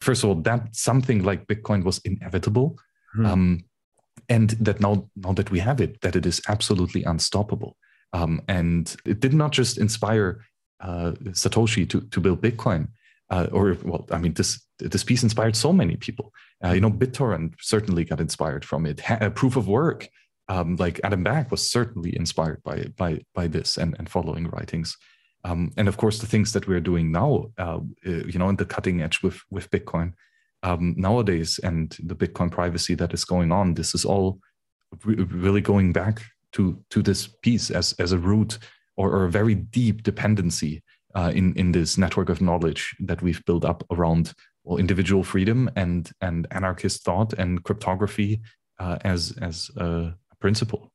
first of all, that something like Bitcoin was inevitable. Hmm. Um, and that now, now that we have it, that it is absolutely unstoppable. Um, and it did not just inspire uh, Satoshi to, to build Bitcoin, uh, or well, I mean, this this piece inspired so many people. Uh, you know, BitTorrent certainly got inspired from it. Ha- proof of work, um, like Adam Back, was certainly inspired by by by this and, and following writings. Um, and of course, the things that we're doing now, uh, uh you know, in the cutting edge with with Bitcoin um, nowadays, and the Bitcoin privacy that is going on, this is all re- really going back to to this piece as as a root or, or a very deep dependency uh, in in this network of knowledge that we've built up around well individual freedom and and anarchist thought and cryptography uh, as as a principle.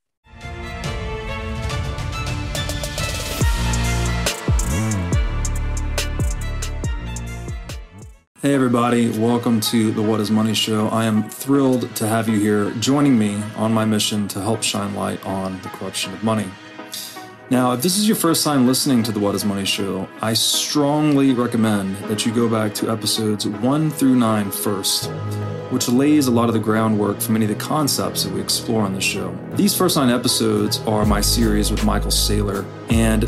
Hey, everybody, welcome to the What is Money Show. I am thrilled to have you here joining me on my mission to help shine light on the corruption of money. Now, if this is your first time listening to the What is Money show, I strongly recommend that you go back to episodes 1 through 9 first, which lays a lot of the groundwork for many of the concepts that we explore on the show. These first nine episodes are my series with Michael Saylor, and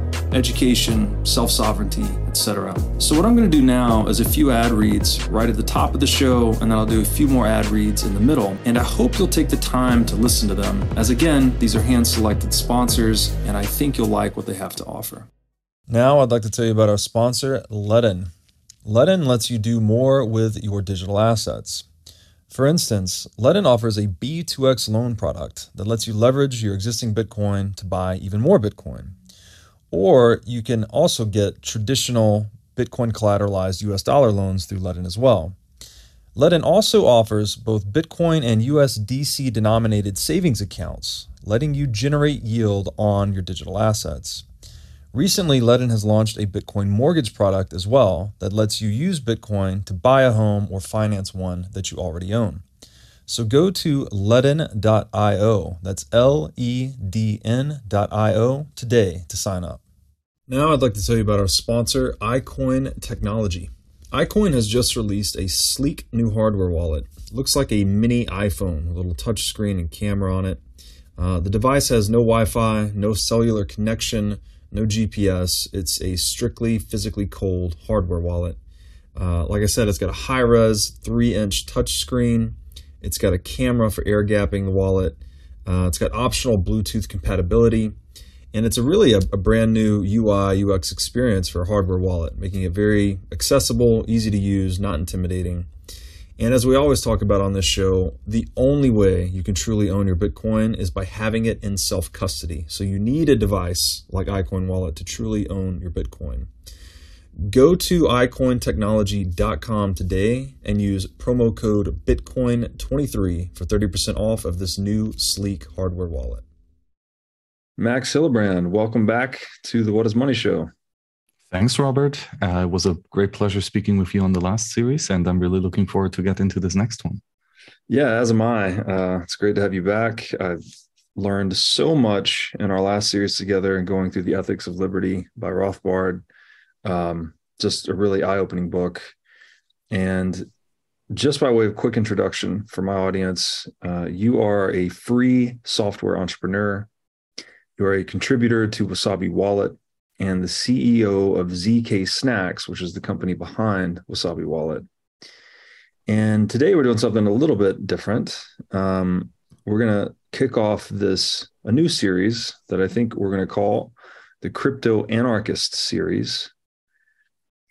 education, self sovereignty, etc. So, what I'm going to do now is a few ad reads right at the top of the show, and then I'll do a few more ad reads in the middle. And I hope you'll take the time to listen to them, as again, these are hand selected sponsors, and I think you'll like what they have to offer. Now, I'd like to tell you about our sponsor, Ledn. Ledn lets you do more with your digital assets. For instance, Ledn offers a B2X loan product that lets you leverage your existing Bitcoin to buy even more Bitcoin. Or you can also get traditional Bitcoin collateralized US dollar loans through Ledn as well. Ledn also offers both Bitcoin and USDC denominated savings accounts, letting you generate yield on your digital assets. Recently, Ledn has launched a Bitcoin mortgage product as well that lets you use Bitcoin to buy a home or finance one that you already own. So go to ledn.io, that's L E D N.io today to sign up. Now I'd like to tell you about our sponsor, iCoin Technology. iCoin has just released a sleek new hardware wallet. Looks like a mini iPhone, a little touchscreen and camera on it. Uh, the device has no Wi Fi, no cellular connection, no GPS. It's a strictly physically cold hardware wallet. Uh, like I said, it's got a high res 3 inch touchscreen. It's got a camera for air gapping the wallet. Uh, it's got optional Bluetooth compatibility. And it's a really a, a, brand new UI UX experience for a hardware wallet, making it very accessible, easy to use, not intimidating. And as we always talk about on this show, the only way you can truly own your Bitcoin is by having it in self custody. So you need a device like iCoin Wallet to truly own your Bitcoin. Go to iCoinTechnology.com today and use promo code Bitcoin23 for 30% off of this new sleek hardware wallet. Max Hillebrand, welcome back to the What is Money show. Thanks, Robert. Uh, it was a great pleasure speaking with you on the last series, and I'm really looking forward to get into this next one. Yeah, as am I. Uh, it's great to have you back. I've learned so much in our last series together and going through the Ethics of Liberty by Rothbard. Um, just a really eye-opening book. And just by way of quick introduction for my audience, uh, you are a free software entrepreneur you are a contributor to Wasabi Wallet and the CEO of zkSNACKs, which is the company behind Wasabi Wallet. And today we're doing something a little bit different. Um, we're going to kick off this a new series that I think we're going to call the Crypto Anarchist series.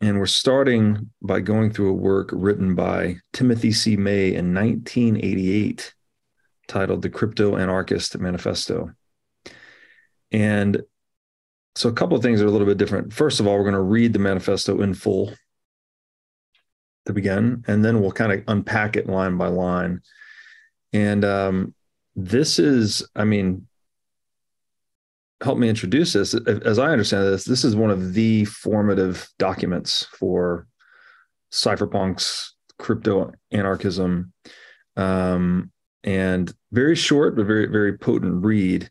And we're starting by going through a work written by Timothy C. May in 1988 titled The Crypto Anarchist Manifesto. And so a couple of things are a little bit different. First of all, we're going to read the manifesto in full to begin, and then we'll kind of unpack it line by line. And um, this is, I mean, help me introduce this. As I understand this, this is one of the formative documents for cypherpunks, crypto anarchism, um, and very short but very very potent read.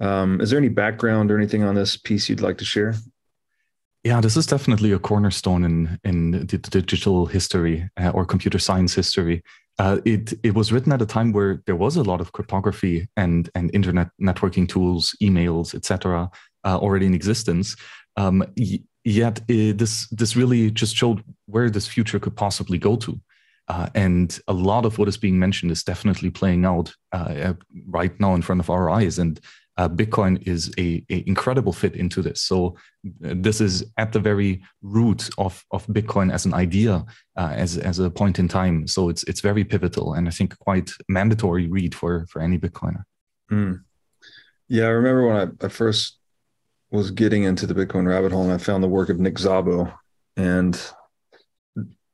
Um, is there any background or anything on this piece you'd like to share? Yeah, this is definitely a cornerstone in in the digital history uh, or computer science history. Uh, it it was written at a time where there was a lot of cryptography and and internet networking tools, emails, etc., uh, already in existence. Um, y- yet it, this this really just showed where this future could possibly go to. Uh, and a lot of what is being mentioned is definitely playing out uh, right now in front of our eyes. And uh, Bitcoin is a, a, incredible fit into this. So uh, this is at the very root of, of Bitcoin as an idea, uh, as, as a point in time. So it's it's very pivotal and I think quite mandatory read for for any Bitcoiner. Mm. Yeah, I remember when I, I first was getting into the Bitcoin rabbit hole and I found the work of Nick Szabo and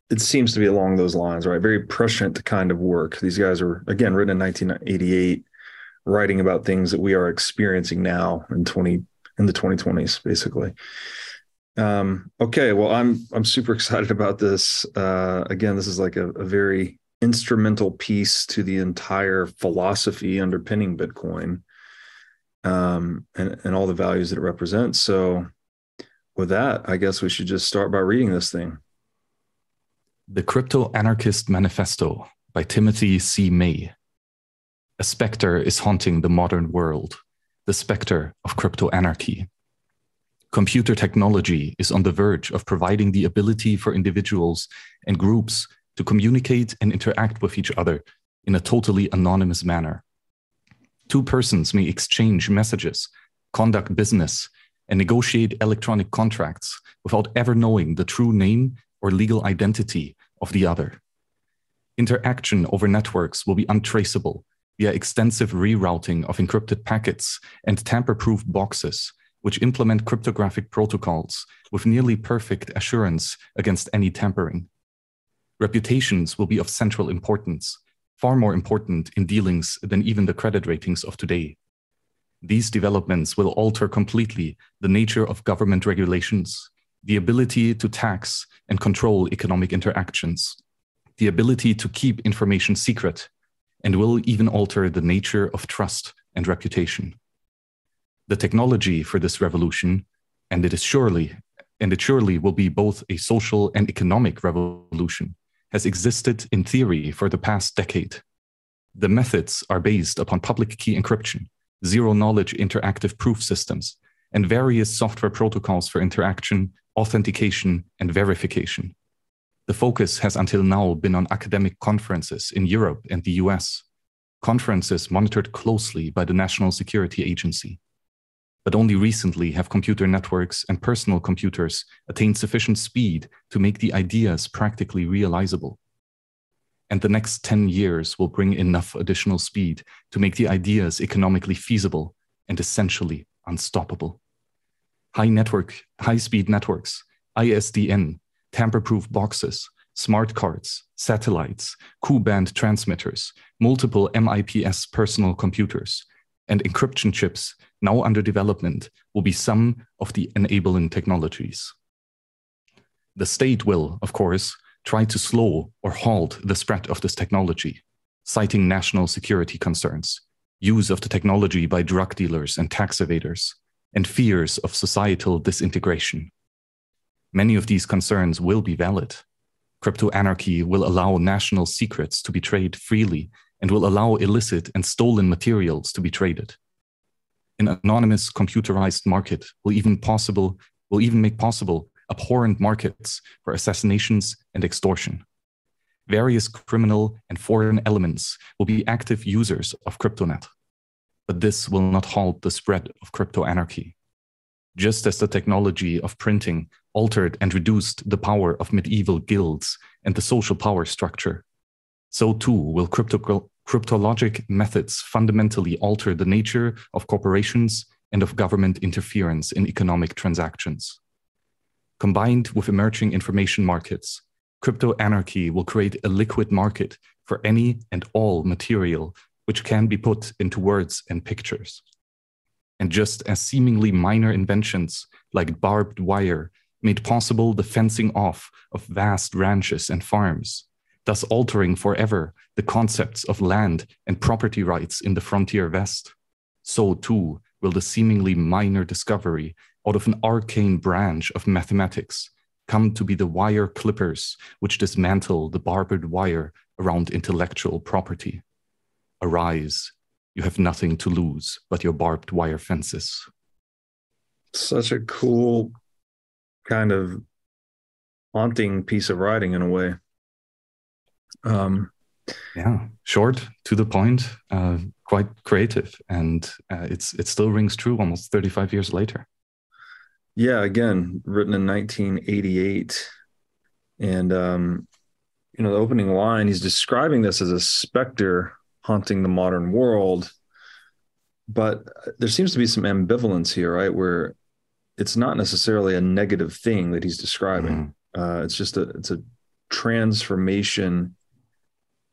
it seems to be along those lines, right? Very prescient kind of work. These guys are again written in 1988 writing about things that we are experiencing now in 20 in the 2020s basically. Um, okay well i'm i'm super excited about this. Uh, again this is like a, a, very instrumental piece to the entire philosophy underpinning bitcoin um, and, and all the values that it represents. So with that i guess we should just start by reading this thing. The crypto anarchist manifesto by timothy c. May a specter is haunting the modern world, the specter of crypto anarchy. Computer technology is on the verge of providing the ability for individuals and groups to communicate and interact with each other in a totally anonymous manner. Two persons may exchange messages, conduct business, and negotiate electronic contracts without ever knowing the true name or legal identity of the other. Interaction over networks will be untraceable via extensive rerouting of encrypted packets and tamper-proof boxes, which implement cryptographic protocols with nearly perfect assurance against any tampering. Reputations will be of central importance, far more important in dealings than even the credit ratings of today. These developments will alter completely the nature of government regulations, the ability to tax and control economic interactions, the ability to keep information secret, and will even alter the nature of trust and reputation. The technology for this revolution, and it is surely, and it surely will be both a social and economic revolution, has existed in theory for the past decade. The methods are based upon public key encryption, zero knowledge interactive proof systems, and various software protocols for interaction, authentication, and verification. The focus has until now been on academic conferences in Europe and the US, conferences monitored closely by the National Security Agency. But only recently have computer networks and personal computers attained sufficient speed to make the ideas practically realizable. And the next 10 years will bring enough additional speed to make the ideas economically feasible and essentially unstoppable. High network, high speed networks, ISDN, tamper-proof boxes, smart cards, satellites, Ku-band transmitters, multiple MIPS personal computers, and encryption chips now under development will be some of the enabling technologies. The state will, of course, try to slow or halt the spread of this technology, citing national security concerns, use of the technology by drug dealers and tax evaders, and fears of societal disintegration. Many of these concerns will be valid. Crypto anarchy will allow national secrets to be traded freely and will allow illicit and stolen materials to be traded. An anonymous computerized market will even possible will even make possible abhorrent markets for assassinations and extortion. Various criminal and foreign elements will be active users of CryptoNet. But this will not halt the spread of crypto anarchy. Just as the technology of printing altered and reduced the power of medieval guilds and the social power structure, so too will crypto- cryptologic methods fundamentally alter the nature of corporations and of government interference in economic transactions. Combined with emerging information markets, crypto anarchy will create a liquid market for any and all material which can be put into words and pictures. And just as seemingly minor inventions like barbed wire made possible the fencing off of vast ranches and farms, thus altering forever the concepts of land and property rights in the frontier West, so too will the seemingly minor discovery out of an arcane branch of mathematics come to be the wire clippers which dismantle the barbed wire around intellectual property. Arise, you have nothing to lose but your barbed wire fences. Such a cool kind of haunting piece of writing in a way. Um, yeah, short, to the point, uh, quite creative, and uh, it's it still rings true almost 35 years later. Yeah, again, written in 1988, and um, you know the opening line, he's describing this as a specter haunting the modern world, but there seems to be some ambivalence here, right? Where it's not necessarily a negative thing that he's describing. Mm-hmm. Uh, it's just a it's a transformation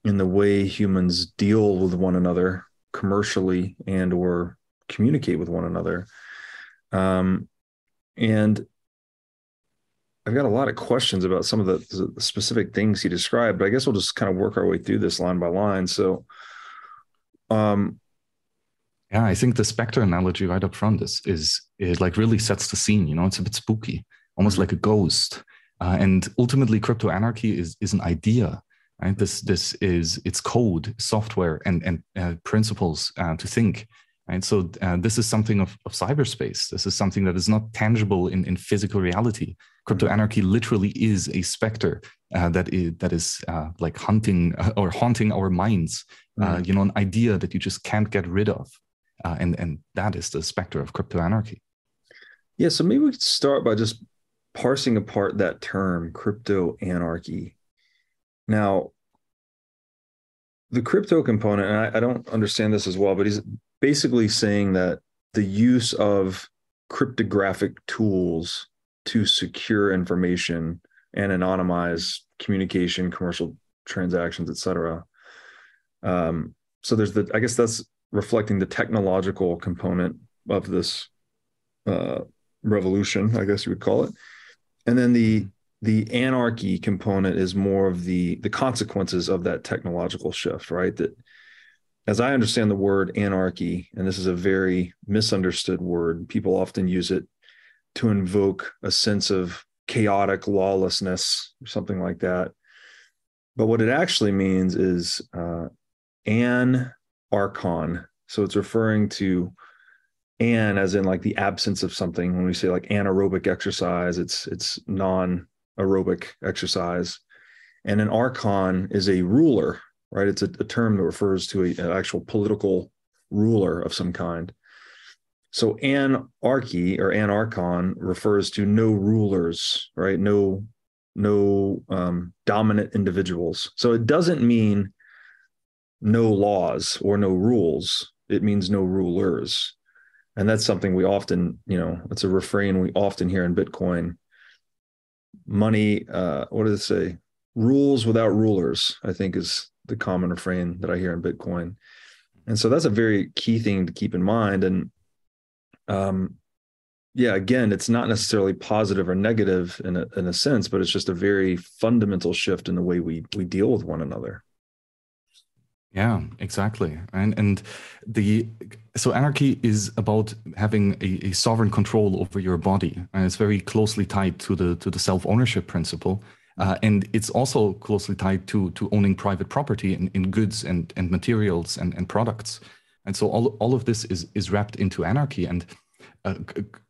in the way humans deal with one another commercially and or communicate with one another um, and i've got a lot of questions about some of the, the, specific things he described but i guess we'll just kind of work our way through this line by line so um, yeah i think the specter analogy right up front is is is like really sets the scene you know it's a bit spooky almost mm-hmm. like a ghost uh, and ultimately crypto anarchy is is an idea Right? This this is it's code, software, and and uh, principles uh, to think. Right? So uh, this is something of, of cyberspace. This is something that is not tangible in, in physical reality. Crypto mm-hmm. anarchy literally is a specter uh, that is that is uh, like hunting or haunting our minds. Mm. you know, an idea that you just can't get rid of, and and that is the specter of crypto anarchy. Yeah. So maybe we could start by just parsing apart that term, crypto anarchy. Now, the crypto component, and I, I, don't understand this as well, but he's basically saying that the use of cryptographic tools to secure information and anonymize communication, commercial transactions, et cetera. Um, so there's the, I guess that's reflecting the technological component of this uh, revolution, I guess you would call it. And then the the anarchy component is more of the the consequences of that technological shift right that as i understand the word anarchy and this is a very misunderstood word people often use it to invoke a sense of chaotic lawlessness or something like that but what it actually means is uh, an archon so it's referring to an as in like the absence of something when we say like anaerobic exercise it's it's non aerobic exercise. And an archon is a ruler, right? It's a, a term that refers to a, an actual political ruler of some kind. So anarchy or anarchon refers to no rulers, right? No, no um, dominant individuals. So it doesn't mean no laws or no rules. It means no rulers. And that's something we often, you know, it's a refrain we often hear in Bitcoin money uh what does it say rules without rulers i think is the common refrain that i hear in bitcoin and so that's a very key thing to keep in mind and um yeah again it's not necessarily positive or negative in a, in a sense but it's just a very fundamental shift in the way we we deal with one another yeah, exactly. And and the so anarchy is about having a, a sovereign control over your body, and it's very closely tied to the to the self ownership principle. Uh, and it's also closely tied to to owning private property in, in goods and and materials and, and products. And so all all of this is is wrapped into anarchy. And uh,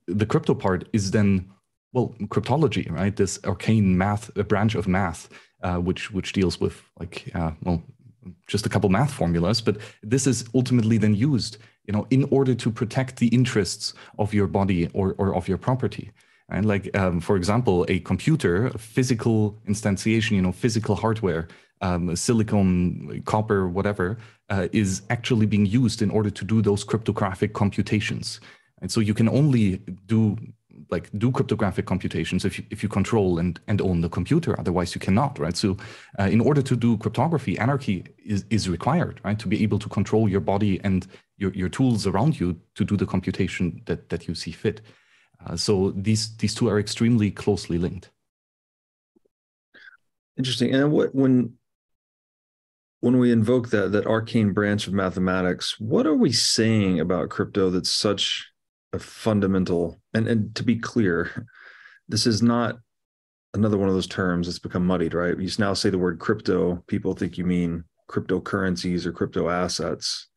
the crypto part is then well cryptology, right? This arcane math, a branch of math, uh, which which deals with like uh, well just a couple math formulas, but this is ultimately then used you know, in order to protect the interests of your body or, or of your property. And like, um, for example, a computer, a physical instantiation, you know, physical hardware, um, silicon, copper, whatever, uh, is actually being used in order to do those cryptographic computations. And so you can only do like do cryptographic computations if you, if you control and, and own the computer otherwise you cannot right? So uh, in order to do cryptography anarchy is, is required right? To be able to control your body and your, your tools around you to do the computation that, that you see fit. Uh, so these these two are extremely closely linked. Interesting. And what when when we invoke that that arcane branch of mathematics what are we saying about crypto that's such a fundamental and and to be clear this is not another one of those terms that's become muddied right? You now say the word crypto people think you mean cryptocurrencies or crypto assets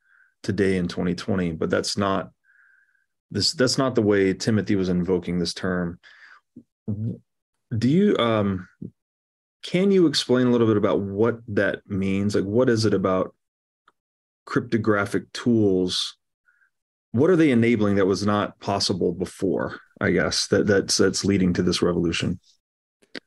today in 2020 but that's not this that's not the way timothy was invoking this term. Do you um can you explain a little bit about what that means? Like what is it about cryptographic tools what are they enabling that was not possible before i guess that that's that's leading to this revolution?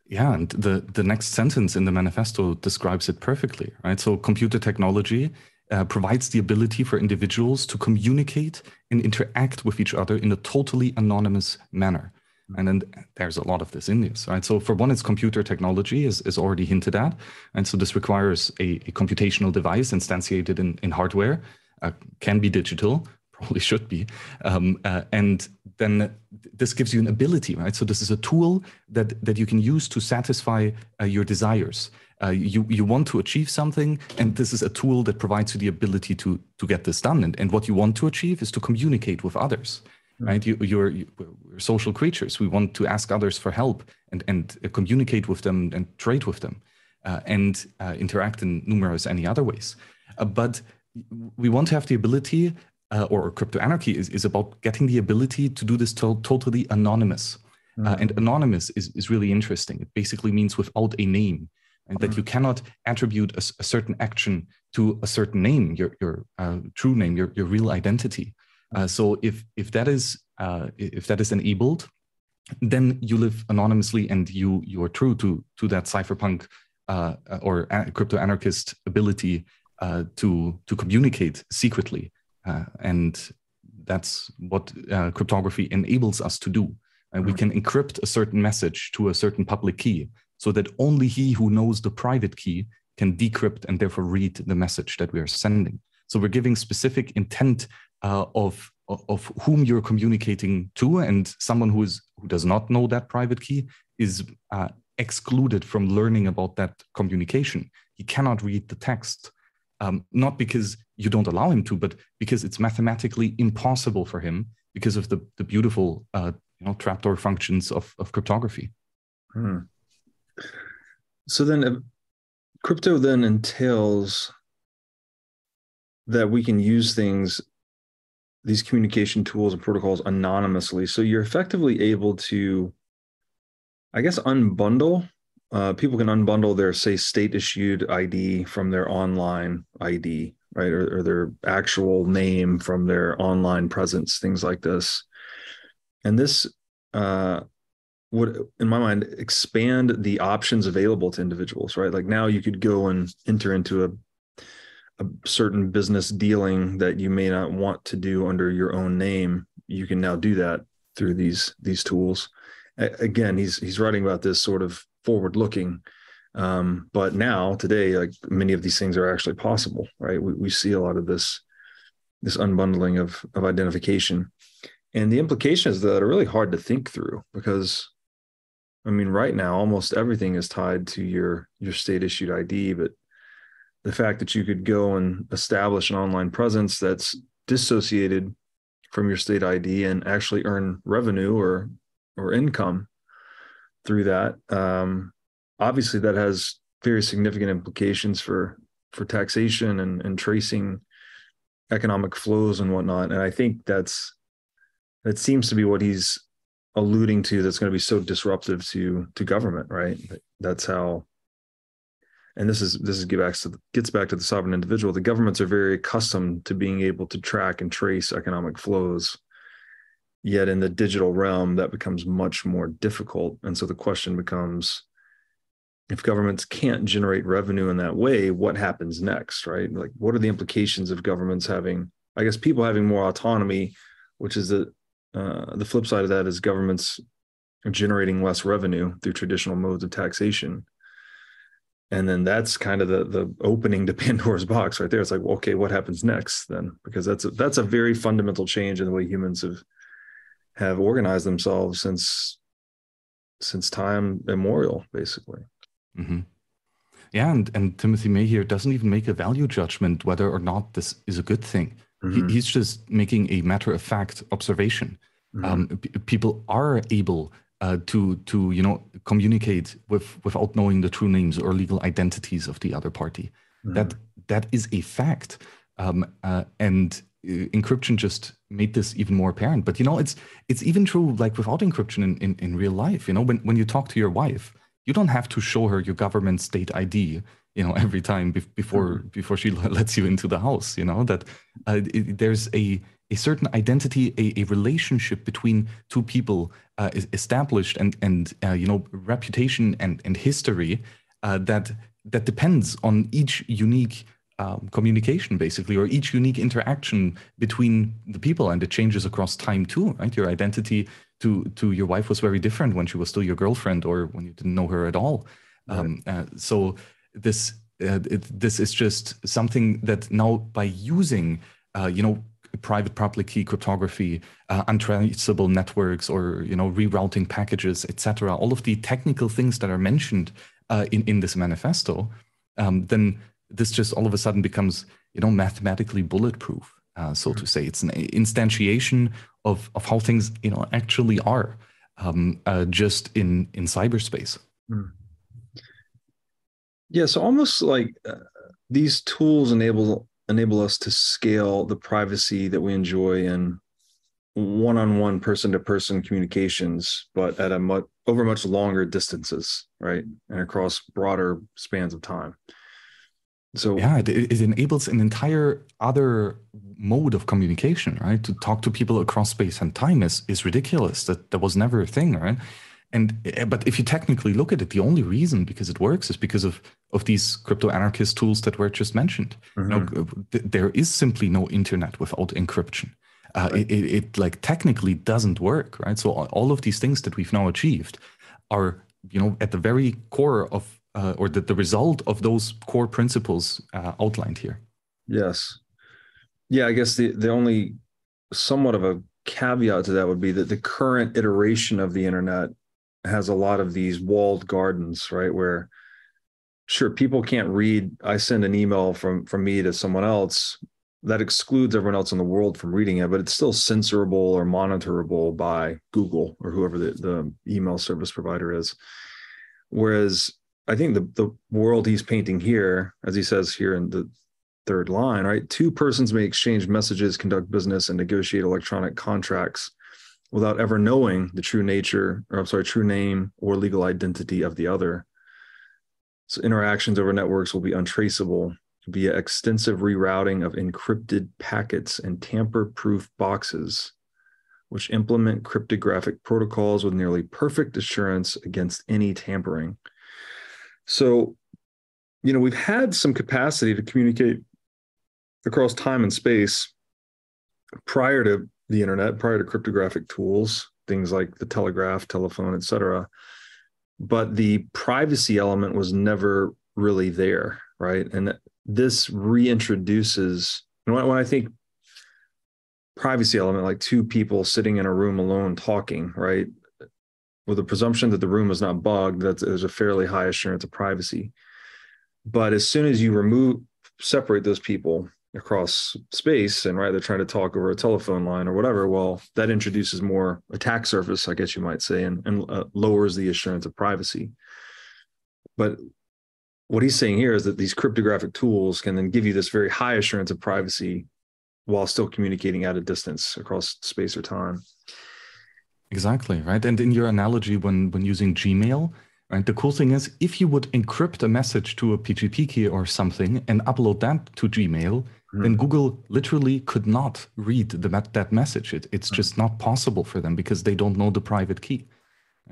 Yeah and the the next sentence in the manifesto describes it perfectly right? So computer technology uh, provides the ability for individuals to communicate and interact with each other in a totally anonymous manner. And then there's a lot of this in this right? So for one it's computer technology is, is already hinted at and so this requires a, a computational device instantiated in, in hardware uh, can be digital probably should be. Um, uh, and then this gives you an ability, right? So this is a tool that that you can use to satisfy uh, your desires. Uh, you you want to achieve something, and this is a tool that provides you the ability to to get this done. And, and what you want to achieve is to communicate with others, mm-hmm. right? You, you're, you're social creatures. We want to ask others for help and and uh, communicate with them and trade with them, uh, and uh, interact in numerous any other ways. but we want to have the ability uh, or crypto anarchy is, is about getting the ability to do this to- totally anonymous. Mm-hmm. Uh, and anonymous is, is really interesting. It basically means without a name, and mm-hmm. that you cannot attribute a, a, certain action to a certain name, your, your uh, true name, your, your real identity. Uh, so if, if, that is, uh, if that is enabled, then you live anonymously and you, you are true to, to that cypherpunk uh, or crypto anarchist ability to, to communicate secretly uh, and that's what uh, cryptography enables us to do. And we can encrypt a certain message to a certain public key so that only he who knows the private key can decrypt and therefore read the message that we are sending. So we're giving specific intent uh, of of whom you're communicating to, and someone who is who does not know that private key is uh, excluded from learning about that communication. He cannot read the text, um, not because you don't allow him to, but because it's mathematically impossible for him because of the, the beautiful uh, you know trapdoor functions of, of cryptography. Hmm. So then, uh, crypto then entails that we can use things, these communication tools and protocols anonymously. So you're effectively able to, I guess, unbundle uh, people can unbundle their say state issued id from their online id right? Or, or, their actual name from their online presence things like this. And this uh, would in my mind expand the options available to individuals right? Like now you could go and enter into a a certain business dealing that you may not want to do under your own name. You can now do that through these these tools. Again he's he's writing about this sort of forward looking um, but now today like many of these things are actually possible right we, we see a lot of this this unbundling of of identification and the implications that are really hard to think through because i mean right now almost everything is tied to your your state issued id but the fact that you could go and establish an online presence that's dissociated from your state id and actually earn revenue or or income through that. Um, obviously, that has very significant implications for for taxation and, and tracing economic flows and whatnot. And I think that's that seems to be what he's alluding to. That's going to be so disruptive to to government, right? That's how. and this is this is get back to gets back to the sovereign individual. The governments are very accustomed to being able to track and trace economic flows. Yet in the digital realm, that becomes much more difficult. And so the question becomes if governments can't generate revenue in that way, what happens next, right? Like, what are the implications of governments having, I guess, people having more autonomy, which is the uh, the flip side of that is governments generating less revenue through traditional modes of taxation. And then that's kind of the the opening to pandora's box right there. It's like well, okay what happens next then? Because that's a, that's a very fundamental change in the way humans have have organized themselves since since time immemorial basically mm-hmm. yeah and and timothy May here doesn't even make a value judgment whether or not this is a good thing mm-hmm. he, he's just making a matter of fact observation mm-hmm. um, p- people are able uh, to to you know communicate with without knowing the true names or legal identities of the other party. Mm-hmm. That that is a fact, um, uh, and uh, encryption just made this even more apparent. But you know, it's it's even true like without encryption in, in, in real life. You know, when when you talk to your wife, you don't have to show her your government state ID. You know, every time be- before mm-hmm. before she lets you into the house. You know that uh, it, there's a a certain identity, a, a relationship between two people uh, is established, and and uh, you know reputation and and history uh, that that depends on each unique um, communication, basically, or each unique interaction between the people, and it changes across time too, right? Your identity to to your wife was very different when she was still your girlfriend, or when you didn't know her at all. Right. Um, uh, so this uh, it, this is just something that now by using uh, you know private public key cryptography, uh, untraceable networks, or you know rerouting packages, etc. All of the technical things that are mentioned uh, in in this manifesto, um, then this just all of a sudden becomes you know mathematically bulletproof, uh, so mm-hmm. to say. It's an instantiation of of how things you know actually are, um, uh, just in in cyberspace. Mm. Yeah, so almost like uh, these tools enable enable us to scale the privacy that we enjoy in one-on-one person-to-person communications but at a much over much longer distances right and across broader spans of time so yeah it, it enables an entire other mode of communication right to talk to people across space and time is is ridiculous that that was never a thing right and eh, but if you technically look at it, the only reason because it works is because of of these crypto anarchist tools that were just mentioned. Mm-hmm. You know, mm-hmm. there is simply no internet without encryption. Uh, right. it, it, it, like technically doesn't work, right? So all of these things that we've now achieved are, you know, at the very core of, uh, or the, the result of those core principles uh, outlined here. Yes. Yeah, I guess the the only somewhat of a caveat to that would be that the current iteration of the internet has a lot of these walled gardens, right? Where sure people can't read. I send an email from from me to someone else that excludes everyone else in the world from reading it, but it's still censorable or monitorable by Google or whoever the, the email service provider is. Whereas I think the the world he's painting here, as he says here in the third line, right? Two persons may exchange messages, conduct business, and negotiate electronic contracts without ever knowing the true nature, or I'm sorry, true name or legal identity of the other. So interactions over networks will be untraceable via extensive rerouting of encrypted packets and tamper-proof boxes, which implement cryptographic protocols with nearly perfect assurance against any tampering. So, you know, we've had some capacity to communicate across time and space prior to the internet prior to cryptographic tools, things like the telegraph, telephone, etc. But the privacy element was never really there, right? And this reintroduces, and when I think privacy element, like two people sitting in a room alone talking, right? With the presumption that the room is not bugged, that there's a fairly high assurance of privacy. But as soon as you remove, separate those people, across space and right they're trying to talk over a telephone line or whatever well that introduces more attack surface i guess you might say and, and uh, lowers the assurance of privacy but what he's saying here is that these cryptographic tools can then give you this very high assurance of privacy while still communicating at a distance across space or time exactly right and in your analogy when when using gmail Right. The cool thing is, if you would encrypt a message to a PGP key or something and upload that to Gmail, mm. then Google literally could not read the, that message. It, it's mm. just not possible for them because they don't know the private key.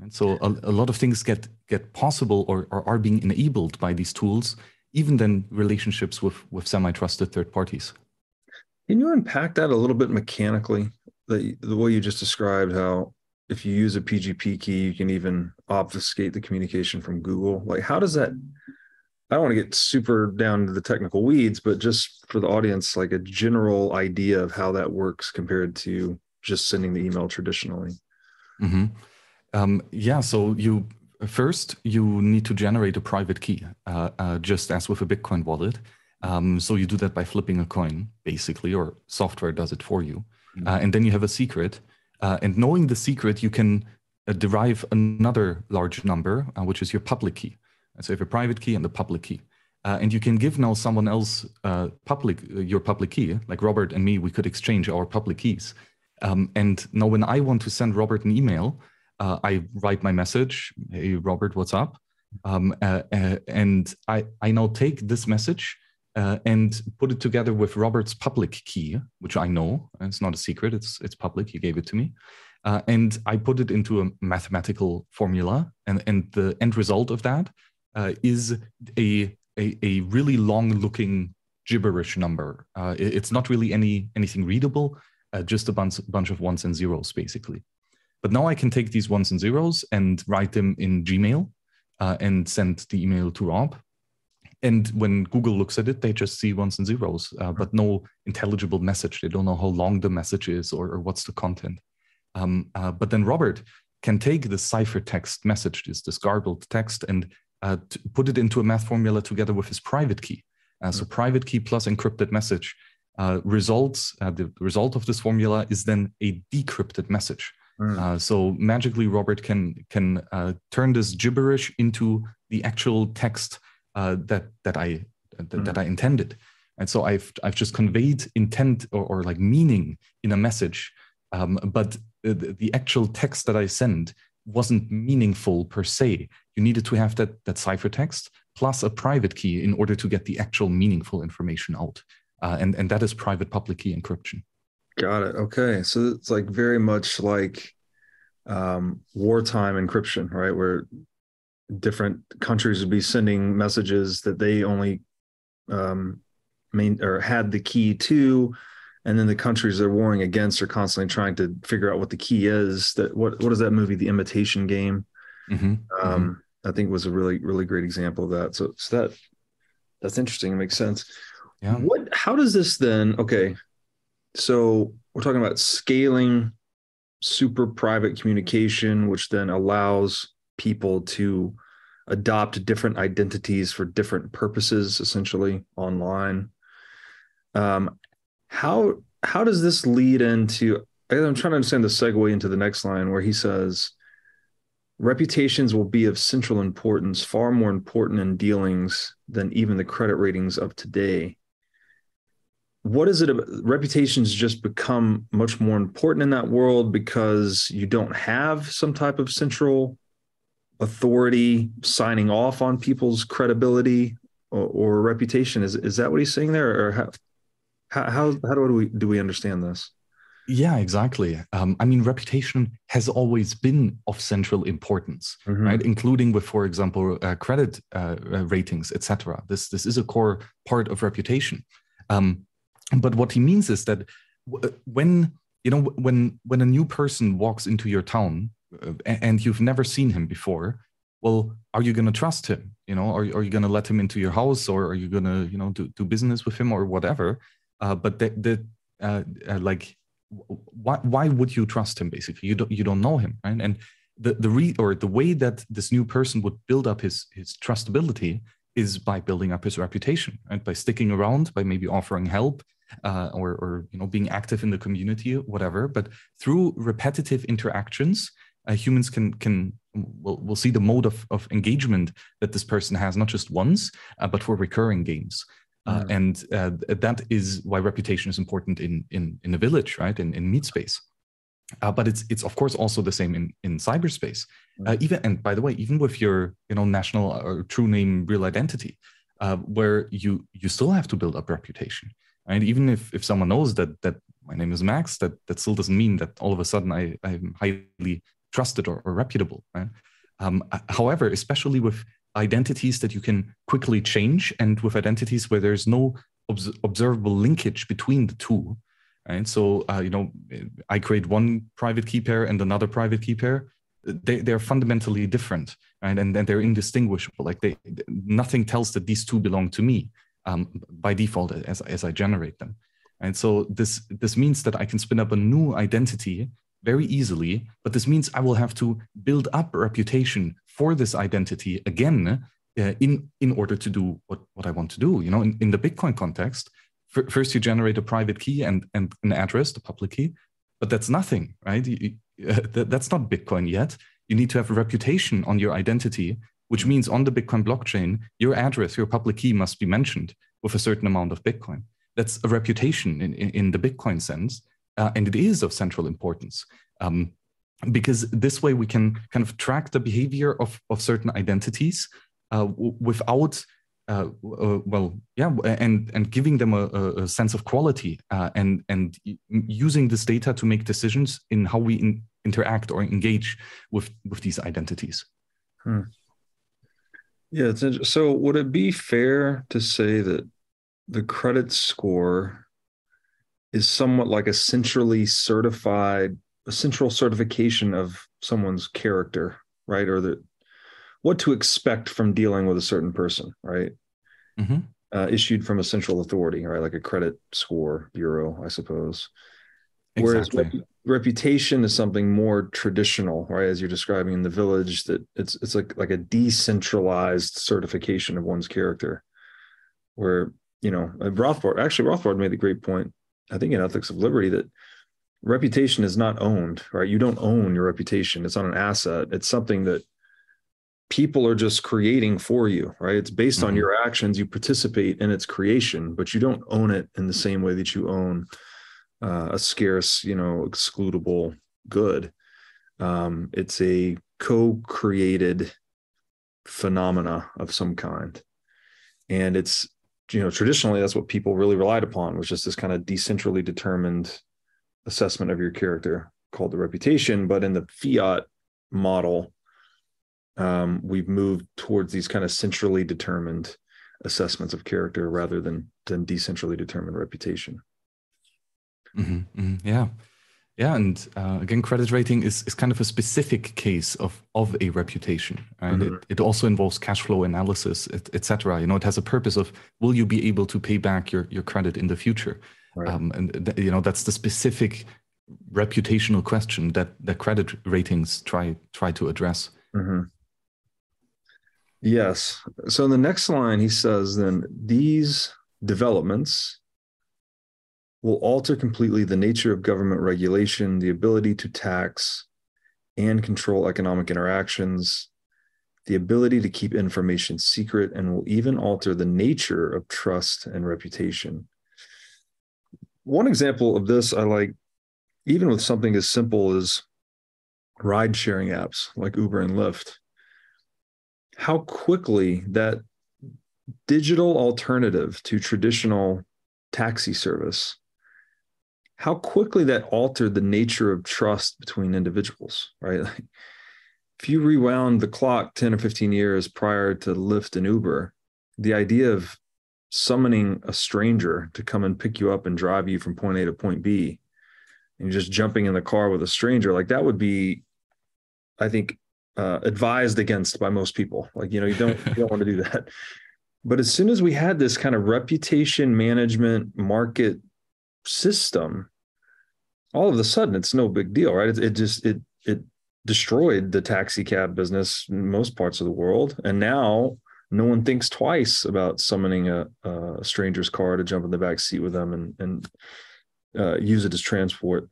And so a, a lot of things get get possible or, or are being enabled by these tools, even then relationships with with semi-trusted third parties. Can you unpack that a little bit mechanically? The, the way you just described how if you use a PGP key, you can even obfuscate the communication from Google. Like, how does that? I don't want to get super down to the technical weeds, but just for the audience, like a general idea of how that works compared to just sending the email traditionally. Mm-hmm. Um, yeah. So you first you need to generate a private key, uh, uh, just as with a Bitcoin wallet. Um, so you do that by flipping a coin, basically, or software does it for you, mm-hmm. uh, and then you have a secret uh, and knowing the secret, you can uh, derive another large number, uh, which is your public key. so you have a private key and a public key. Uh, and you can give now someone else uh, public uh, your public key, like Robert and me, we could exchange our public keys. Um, and now when I want to send Robert an email, I write my message, hey, Robert, what's up? Um, and I, I now take this message uh, and put it together with Robert's public key, which I know it's not a secret; it's it's public. He gave it to me, uh, and I put it into a mathematical formula, and and the end result of that uh, is a, a, a really long-looking gibberish number. Uh, it, it's not really any anything readable, uh, just a bunch bunch of ones and zeros basically. But now I can take these ones and zeros and write them in Gmail uh, and send the email to Rob and when Google looks at it, they just see ones and zeros, uh, but no intelligible message. They don't know how long the message is or, or what's the content. Um, uh, but then Robert can take the ciphertext message, this, this garbled text, and uh, put it into a math formula together with his private key. Uh, so private key plus encrypted message uh, results. Uh, the result of this formula is then a decrypted message. Mm. so magically, Robert can can turn this gibberish into the actual text uh, that that I that, mm. that I intended. And so I've I've just conveyed intent or, or like meaning in a message, um, but the, the actual text that I send wasn't meaningful per se. You needed to have that that ciphertext plus a private key in order to get the actual meaningful information out, uh, and and that is private public key encryption. Got it. Okay, so it's like very much like um, wartime encryption, right? Where different countries would be sending messages that they only um, main or had the key to, and then the countries they're warring against are constantly trying to figure out what the key is. That what what is that movie, The Imitation Game? Mm-hmm. Um, mm-hmm. I think was a really really great example of that. So, so that that's interesting. It makes sense. Yeah. What? How does this then? Okay, so we're talking about scaling super private communication, which then allows people to adopt different identities for different purposes, essentially online. Um, how how does this lead into? I'm trying to understand the segue into the next line where he says, "Reputations will be of central importance, far more important in dealings than even the credit ratings of today." What is it? Reputations just become much more important in that world because you don't have some type of central authority signing off on people's credibility or, or, reputation. Is is that what he's saying there, or how how how, how do we do we understand this? Yeah, exactly. Um, I mean, reputation has always been of central importance, mm-hmm. right? Including with, for example, uh, credit uh, uh ratings, etc. This this is a core part of reputation. Um, but what he means is that w- when you know when when a new person walks into your town and you've never seen him before well are you going to trust him? You know are, are you going to let him into your house or are you going to you know do, do business with him or whatever? Uh, but the, the uh, uh, like why why would you trust him basically? You don't you don't know him right? And the the re or the way that this new person would build up his his trustability is by building up his reputation right? By sticking around by maybe offering help uh, or or you know being active in the community whatever. But through repetitive interactions uh, humans can can will will see the mode of, of engagement that this person has not just once uh, but for recurring games uh, mm. and uh, that is why reputation is important in in in a village right in in meat space uh, but it's it's of course also the same in in cyberspace. Uh, even and by the way, even with your you know national or true name, real identity, uh, where you you still have to build up reputation. And even if if someone knows that that my name is Max, that that still doesn't mean that all of a sudden I I'm highly trusted or, or reputable. Right? Um, uh, however, especially with identities that you can quickly change, and with identities where there's no obs- observable linkage between the two, right? So uh, you know, I create one private key pair and another private key pair. They they're fundamentally different, right? And they're indistinguishable. Like they, nothing tells that these two belong to me um, by default as as I generate them. And so this this means that I can spin up a new identity very easily, but this means I will have to build up a reputation for this identity again uh, in in order to do what, what I want to do. You know, in, in the Bitcoin context, f- first you generate a private key and and an address, the public key, but that's nothing, right? You, uh, that, that's not Bitcoin yet. You need to have a reputation on your identity, which means on the Bitcoin blockchain, your address, your public key must be mentioned with a certain amount of Bitcoin. That's a reputation in, in, in the Bitcoin sense, uh, and it is of central importance. Um, because this way we can kind of track the behavior of, of certain identities uh, w- without uh, uh, well, yeah, and and giving them a, a sense of quality uh, and and using this data to make decisions in how we in, interact or engage with with these identities. Hmm. Yeah, so would it be fair to say that the credit score is somewhat like a centrally certified, a central certification of someone's character, right? Or the what to expect from dealing with a certain person, right? Mm-hmm. Uh, issued from a central authority, right? Like a credit score bureau, I suppose. Exactly. Whereas rep- reputation is something more traditional, right? As you're describing in the village, that it's it's like like a decentralized certification of one's character, where you know Rothbard actually Rothbard made a great point, I think in Ethics of Liberty that reputation is not owned, right? You don't own your reputation; it's not an asset. It's something that people are just creating for you, right? It's based mm-hmm. on your actions. You participate in its creation, but you don't own it in the same way that you own uh, a scarce, you know, excludable good. Um, it's a co-created phenomena of some kind, and it's you know traditionally that's what people really relied upon was just this kind of decentrally determined assessment of your character called the reputation. But in the fiat model, um, we've moved towards these kind of centrally determined assessments of character rather than than decentrally determined reputation. Mm-hmm, mm-hmm, yeah, yeah, and uh, again, credit rating is, is kind of a specific case of of a reputation, right? Mm-hmm. It, it also involves cash flow analysis, etc. Et you know, it has a purpose of will you be able to pay back your your credit in the future, right. um, and th- you know that's the specific reputational question that that credit ratings try try to address. Mm-hmm. Yes. So in the next line, he says, then these developments will alter completely the nature of government regulation, the ability to tax and control economic interactions, the ability to keep information secret, and will even alter the nature of trust and reputation. One example of this I like, even with something as simple as ride sharing apps like Uber and Lyft how quickly that digital alternative to traditional taxi service how quickly that altered the nature of trust between individuals right like, if you rewound the clock 10 or 15 years prior to lyft and uber the idea of summoning a stranger to come and pick you up and drive you from point a to point b and just jumping in the car with a stranger like that would be i think uh, advised against by most people. Like, you know, you don't you don't want to do that. But as soon as we had this kind of reputation management market system, all of a sudden it's no big deal, right? It, it just it it destroyed the taxi cab business in most parts of the world, and now no one thinks twice about summoning a, a stranger's car to jump in the back seat with them and and uh, use it as transport.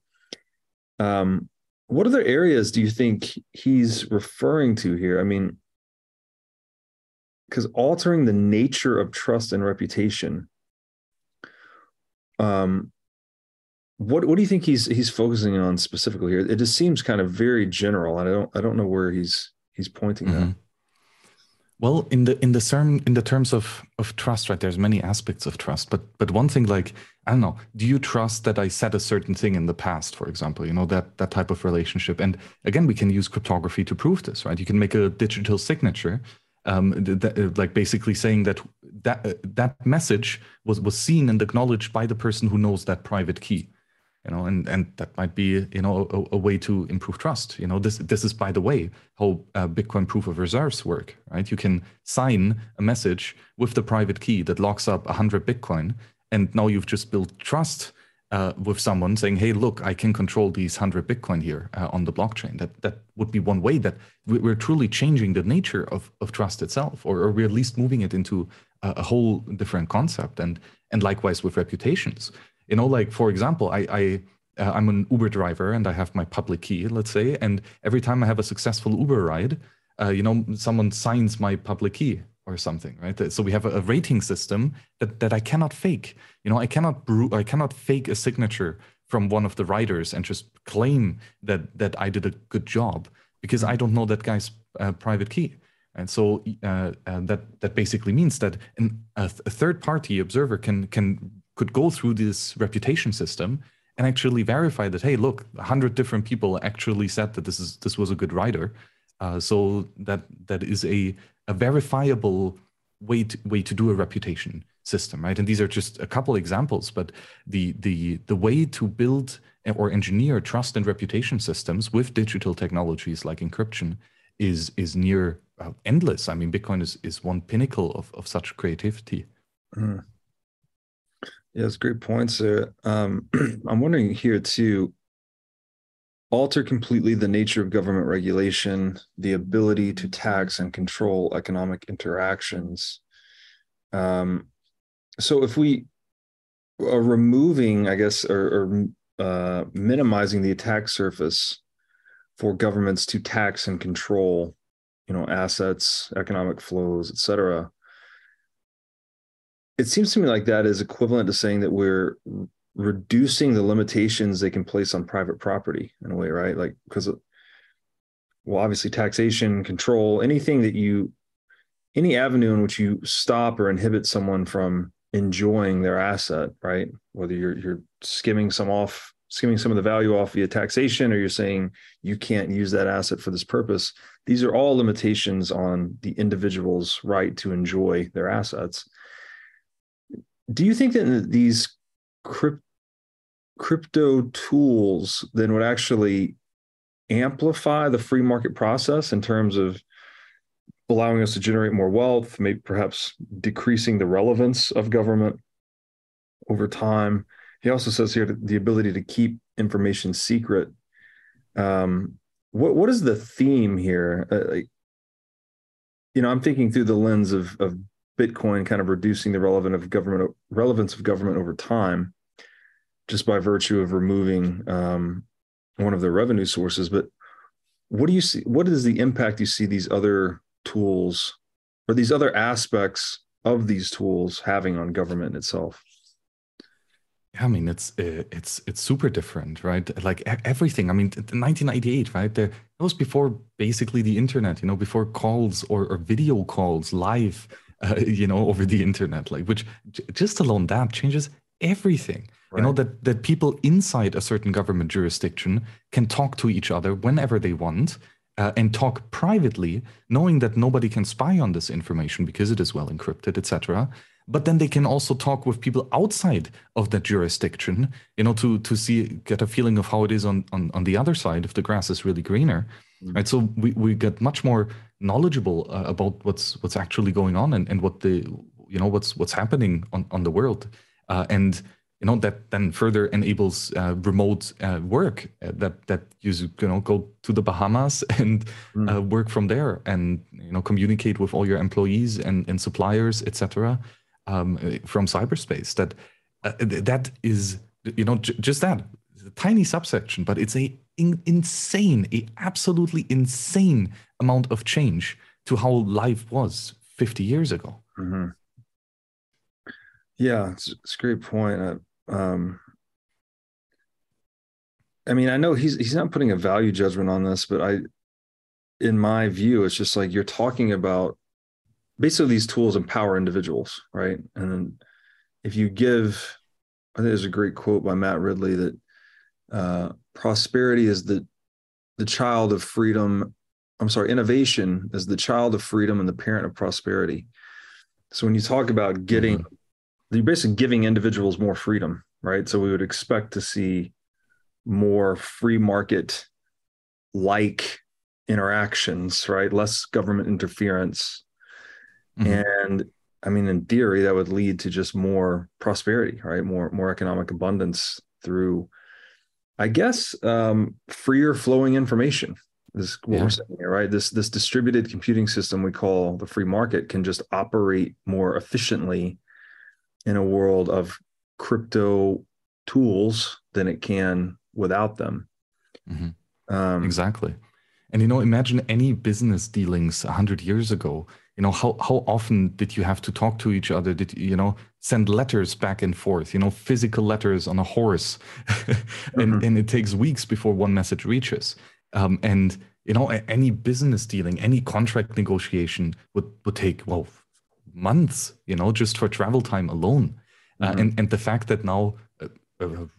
Um, what other areas do you think he's referring to here? I mean, because altering the nature of trust and reputation, um, what what do you think he's he's focusing on specifically here? It just seems kind of very general. I don't I don't know where he's he's pointing mm-hmm. Well, in the in the term in the terms of of trust, right? There's many aspects of trust, but but one thing like I don't know, do you trust that I said a certain thing in the past, for example? You know that that type of relationship. And again, we can use cryptography to prove this, right? You can make a digital signature, um, uh, like basically saying that that uh, that message was was seen and acknowledged by the person who knows that private key you know and and that might be you know a, a, way to improve trust. You know this this is by the way how uh, bitcoin proof of reserves work right? You can sign a message with the private key that locks up 100 bitcoin and now you've just built trust uh, with someone saying hey look i can control these 100 bitcoin here uh, on the blockchain. That that would be one way that we're truly changing the nature of, of trust itself or, or we're at least moving it into a, a whole different concept and and likewise with reputations you know like for example i i uh, i'm an uber driver and i have my public key let's say and every time i have a successful uber ride uh, you know someone signs my public key or something right? So we have a, rating system that that i cannot fake. You know i cannot brew i cannot fake a signature from one of the riders and just claim that that i did a good job because i don't know that guy's uh, private key. And so uh, uh, that that basically means that an, a, a third party observer can can could go through this reputation system and actually verify that hey look 100 different people actually said that this is this was a good writer uh, so that that is a, a verifiable way to, way to do a reputation system right? And these are just a couple examples but the the the way to build or engineer trust and reputation systems with digital technologies like encryption is is near uh, endless. I mean bitcoin is is one pinnacle of, of such creativity. Mm. Yes, great points there. Um, I'm wondering here too alter completely the nature of government regulation, the ability to tax and control economic interactions. Um, so if we are removing, I guess, or, or uh, minimizing the attack surface for governments to tax and control, you know, assets, economic flows, et cetera, it seems to me like that is equivalent to saying that we're reducing the limitations they can place on private property in a way, right? Like because well, obviously taxation, control, anything that you any avenue in which you stop or inhibit someone from enjoying their asset, right? Whether you're you're skimming some off, skimming some of the value off via taxation, or you're saying you can't use that asset for this purpose. These are all limitations on the individual's right to enjoy their assets do you think that these crypt, crypto tools then would actually amplify the free market process in terms of allowing us to generate more wealth, maybe perhaps decreasing the relevance of government over time? He also says here the ability to keep information secret. Um, what what is the theme here? Uh, like, you know, I'm thinking through the lens of of Bitcoin kind of reducing the relevant of government relevance of government over time, just by virtue of removing um, one of the revenue sources. But what do you see? What is the impact you see these other tools or these other aspects of these tools having on government itself? I mean, it's it's it's super different, right? Like everything. I mean, 1998, right? There, that was before basically the internet. You know, before calls or, or video calls live uh, you know, over the internet, like which just alone that changes everything. Right. You know that that people inside a certain government jurisdiction can talk to each other whenever they want. Uh, and talk privately, knowing that nobody can spy on this information because it is well encrypted, etc. But then they can also talk with people outside of that jurisdiction, you know, to to see get a feeling of how it is on on, on the other side if the grass is really greener. Mm-hmm. Right. So we, we get much more knowledgeable uh, about what's what's actually going on and, and what the you know what's what's happening on, on the world. Uh, and you know that then further enables uh, remote uh, work uh, that that you you know go to the Bahamas and mm. work from there and you know communicate with all your employees and, and suppliers etc um, from cyberspace. That that is you know j- just that. A tiny subsection but it's a in, insane, a absolutely insane amount of change to how life was 50 years ago. Mm-hmm. Yeah, it's, it's, a great point. Uh, um, I mean, I know he's he's not putting a value judgment on this, but I, in my view, it's just like you're talking about basically these tools empower individuals, right? And then if you give, I think there's a great quote by Matt Ridley that uh, prosperity is the the child of freedom. I'm sorry, innovation is the child of freedom and the parent of prosperity. So when you talk about getting, mm-hmm. you're basically giving individuals more freedom, right? So we would expect to see more free market like interactions, right? Less government interference. Mm-hmm. And I mean, in theory, that would lead to just more prosperity, right? More more economic abundance through, I guess, um, freer flowing information is what yeah. we're saying here, right? This this distributed computing system we call the free market can just operate more efficiently in a world of crypto tools than it can without them. Mm-hmm. Um, exactly. And you know, imagine any business dealings hundred years ago. You know, how how often did you have to talk to each other? Did you know send letters back and forth? You know, physical letters on a horse, and mm-hmm. and it takes weeks before one message reaches. Um, and you know, any business dealing, any contract negotiation would would take well months. You know, just for travel time alone. Uh, mm-hmm. Uh, and and the fact that now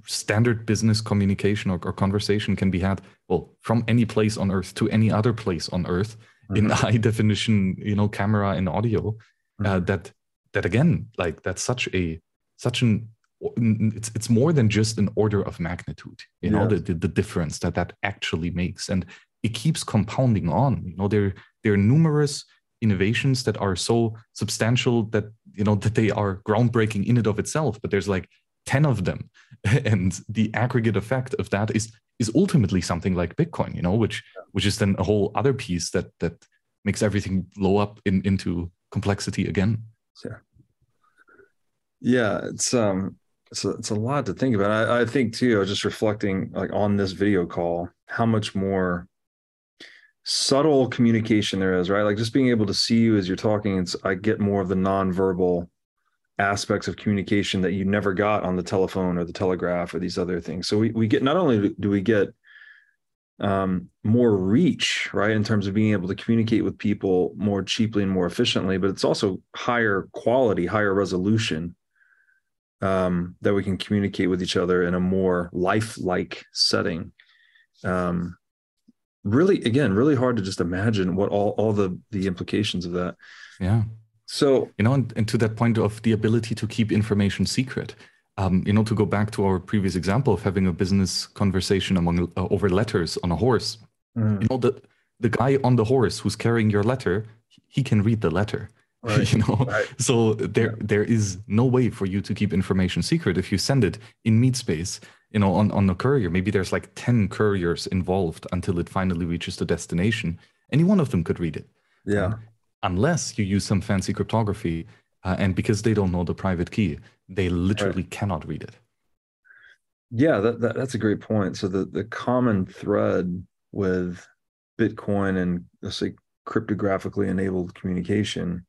standard business communication or, or, conversation can be had well from any place on earth to any other place on earth mm-hmm. in high definition you know camera and audio uh, mm-hmm. uh, that that again like that's such a such an it's it's more than just an order of magnitude you know the, the, the difference that that actually makes. And it keeps compounding on you know there there are numerous innovations that are so substantial that you know that they are groundbreaking in and of itself but there's like 10 of them. And the aggregate effect of that is is ultimately something like bitcoin you know which which is then a whole other piece that that makes everything blow up in, into complexity again. Yeah yeah it's um it's a, it's a lot to think about I, I think too i was just reflecting like on this video call how much more subtle communication there is right like just being able to see you as you're talking it's i get more of the nonverbal aspects of communication that you never got on the telephone or the telegraph or these other things. So we, we get not only do we get um, more reach, right, in terms of being able to communicate with people more cheaply and more efficiently, but it's also higher quality, higher resolution um, that we can communicate with each other in a more lifelike setting. Um, really, again, really hard to just imagine what all all the the implications of that. Yeah. So, you know, and, and, to that point of the ability to keep information secret, um, you know, to go back to our previous example of having a business conversation among uh, over letters on a horse, mm. you know, the, the guy on the horse who's carrying your letter, he can read the letter. Right. you know, right. so there yeah. there is no way for you to keep information secret if you send it in meat space. You know, on on a courier, maybe there's like ten couriers involved until it finally reaches the destination. Any one of them could read it. Yeah. Um, unless you use some fancy cryptography. Uh, and because they don't know the private key, they literally right. cannot read it. Yeah, that, that, that's a great point. So the the common thread with Bitcoin and let's say cryptographically enabled communication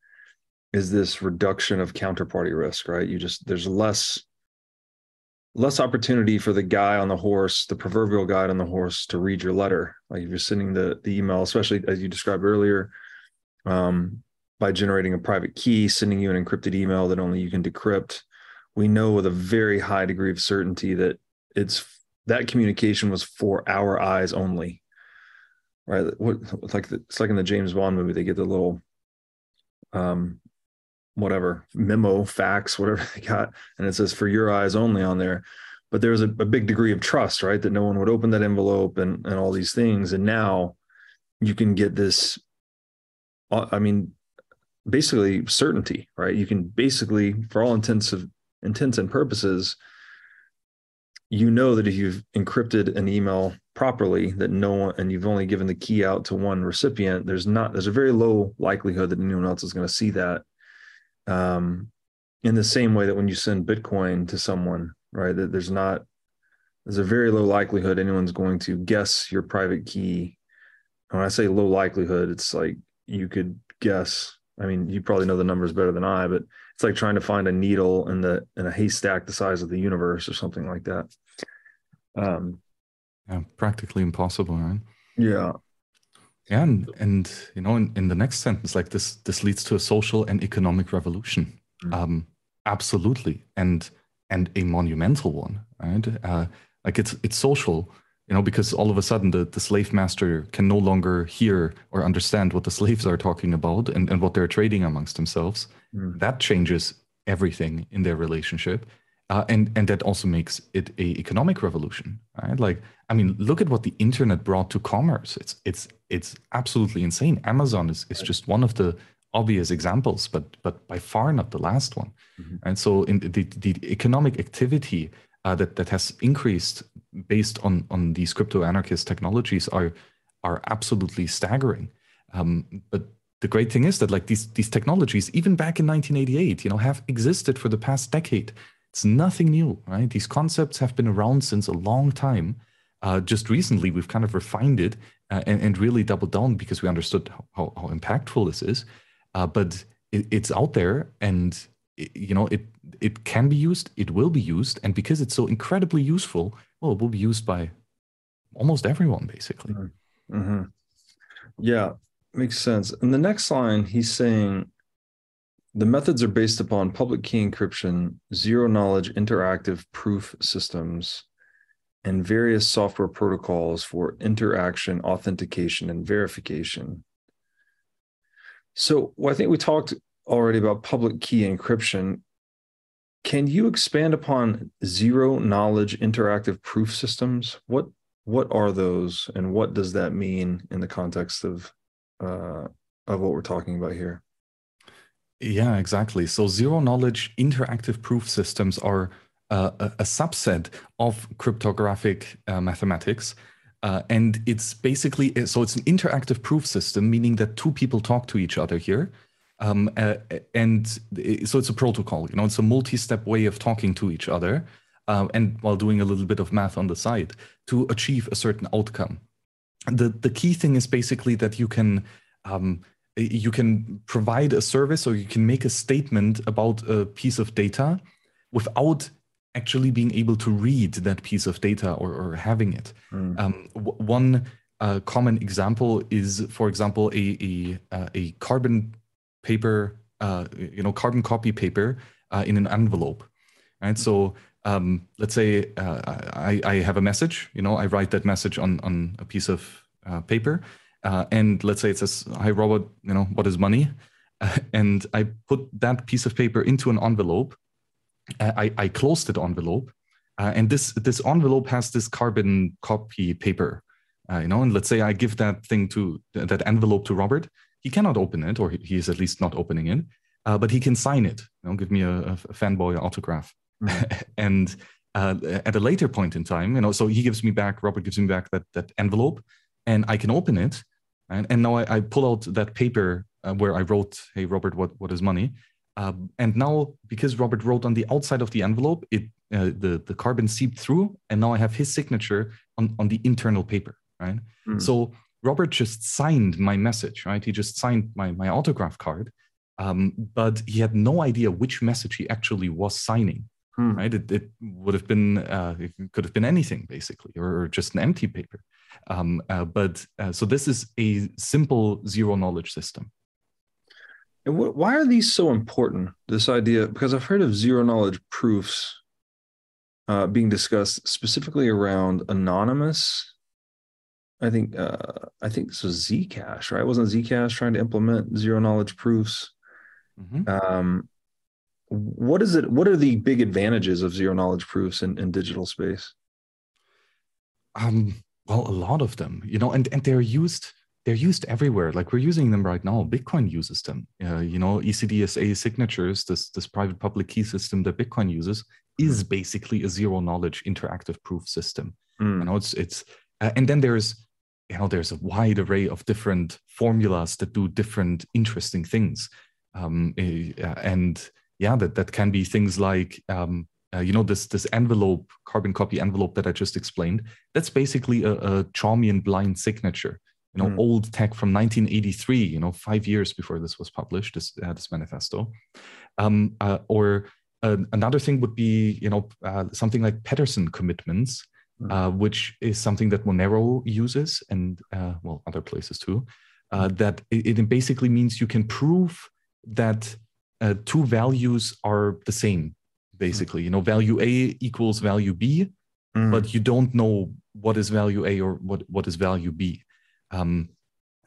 is this reduction of counterparty risk, right? You just there's less less opportunity for the guy on the horse, the proverbial guy on the horse, to read your letter. Like if you're sending the the email, especially as you described earlier, um, by generating a private key, sending you an encrypted email that only you can decrypt. We know with a very high degree of certainty that it's that communication was for our eyes only. Right? What like the, it's like in the James Bond movie, they get the little um whatever memo, fax, whatever they got, and it says for your eyes only on there. But there was a, a big degree of trust, right? That no one would open that envelope and and all these things. And now you can get this uh, I mean, basically certainty, right? You can basically, for all intents of intents and purposes, you know that if you've encrypted an email properly, that no one and you've only given the key out to one recipient, there's not there's a very low likelihood that anyone else is going to see that. Um, in the same way that when you send Bitcoin to someone, right, that there's not there's a very low likelihood anyone's going to guess your private key. When I say low likelihood, it's like you could guess. I mean, you probably know the numbers better than I, but it's like trying to find a needle in the in a haystack the size of the universe or something like that. Um, Yeah, practically impossible, right? Yeah. Yeah, and, and you know, in, in the next sentence, like this, this leads to a social and economic revolution. Mm. Um, absolutely, and and a monumental one, right? Uh, like it's it's social, you know, because all of a sudden the, the slave master can no longer hear or understand what the slaves are talking about and, and what they're trading amongst themselves. Mm. That changes everything in their relationship. Uh, and and that also makes it a economic revolution, right? Like, I mean, look at what the internet brought to commerce. It's it's it's absolutely insane. Amazon is, is just one of the obvious examples, but but by far not the last one. Mm-hmm. And so, in the the economic activity uh, that that has increased based on on these crypto anarchist technologies are are absolutely staggering. Um, but the great thing is that like these these technologies, even back in 1988, you know, have existed for the past decade. It's nothing new, right? These concepts have been around since a long time. Uh, just recently, we've kind of refined it uh, and, and really doubled down because we understood how, how impactful this is. Uh, but it, it's out there, and it, you know it it can be used. It will be used, and because it's so incredibly useful, well, it will be used by almost everyone, basically. Mm-hmm. mm-hmm. Yeah, makes sense. In the next line, he's saying the methods are based upon public key encryption, zero knowledge interactive proof systems, and various software protocols for interaction, authentication, and verification. So, well, I think we talked already about public key encryption. Can you expand upon zero knowledge interactive proof systems? What what are those, and what does that mean in the context of uh, of what we're talking about here? Yeah, exactly. So zero knowledge interactive proof systems are uh, a, a, subset of cryptographic uh, mathematics. Uh, and it's basically so it's an interactive proof system, meaning that two people talk to each other here. Um, uh, and so it's a protocol, you know, it's a multi-step way of talking to each other, uh, and while doing a little bit of math on the side to achieve a certain outcome. The the key thing is basically that you can um, you can provide a service or you can make a statement about a piece of data without actually being able to read that piece of data or, or having it. Mm. Um, w- one uh, common example is, for example, a a, uh, a carbon paper, uh, you know, carbon copy paper uh, in an envelope, right? So um, let's say uh, I, I have a message, you know, I write that message on on a piece of uh, paper, uh, and let's say it says, "Hi, Robert. You know what is money?" Uh, and I put that piece of paper into an envelope. Uh, I, I closed the envelope, uh, and this this envelope has this carbon copy paper. Uh, you know, and let's say I give that thing to that envelope to Robert. He cannot open it, or he is at least not opening it, uh, but he can sign it. You know, give me a, a fanboy autograph, mm-hmm. and. at a later point in time, you know, so he gives me back, Robert gives me back that that envelope, and I can open it. And, and now I, I pull out that paper uh, where I wrote, "Hey Robert, what what is money?" Uh, and now because Robert wrote on the outside of the envelope, it uh, the the carbon seeped through, and now I have his signature on on the internal paper, right? Mm. So Robert just signed my message, right? He just signed my my autograph card, um, but he had no idea which message he actually was signing. Mm. Right? It, it would have been, uh, it could have been anything basically, or just an empty paper. Um, uh, but uh, so this is a simple zero knowledge system. And wh- why are these so important? This idea, because I've heard of zero knowledge proofs uh, being discussed specifically around anonymous. I think uh, I think this was Zcash, right? Wasn't Zcash trying to implement zero knowledge proofs? Mm-hmm. Um, what is it? What are the big advantages of zero knowledge proofs in, in digital space? Um, well, a lot of them, you know, and, and they're used they're used everywhere. Like we're using them right now. Bitcoin uses them. Uh, you know, ECDSA signatures, this this private public key system that Bitcoin uses, is mm. basically a zero knowledge interactive proof system. Mm. You know, it's it's uh, and then there's you know there's a wide array of different formulas that do different interesting things. Um, uh, and yeah, that that can be things like um, uh, you know this this envelope carbon copy envelope that i just explained that's basically a, a chaumian blind signature you know mm. old tech from 1983 you know five years before this was published this uh, this manifesto um, uh, or uh, another thing would be you know uh, something like Pedersen commitments hmm. uh, which is something that Monero uses and uh, well other places too. Uh, that it, it, basically means you can prove that uh, two values are the same. Basically, you know, value A equals value B, mm. but you don't know what is value A or what what is value B. Um,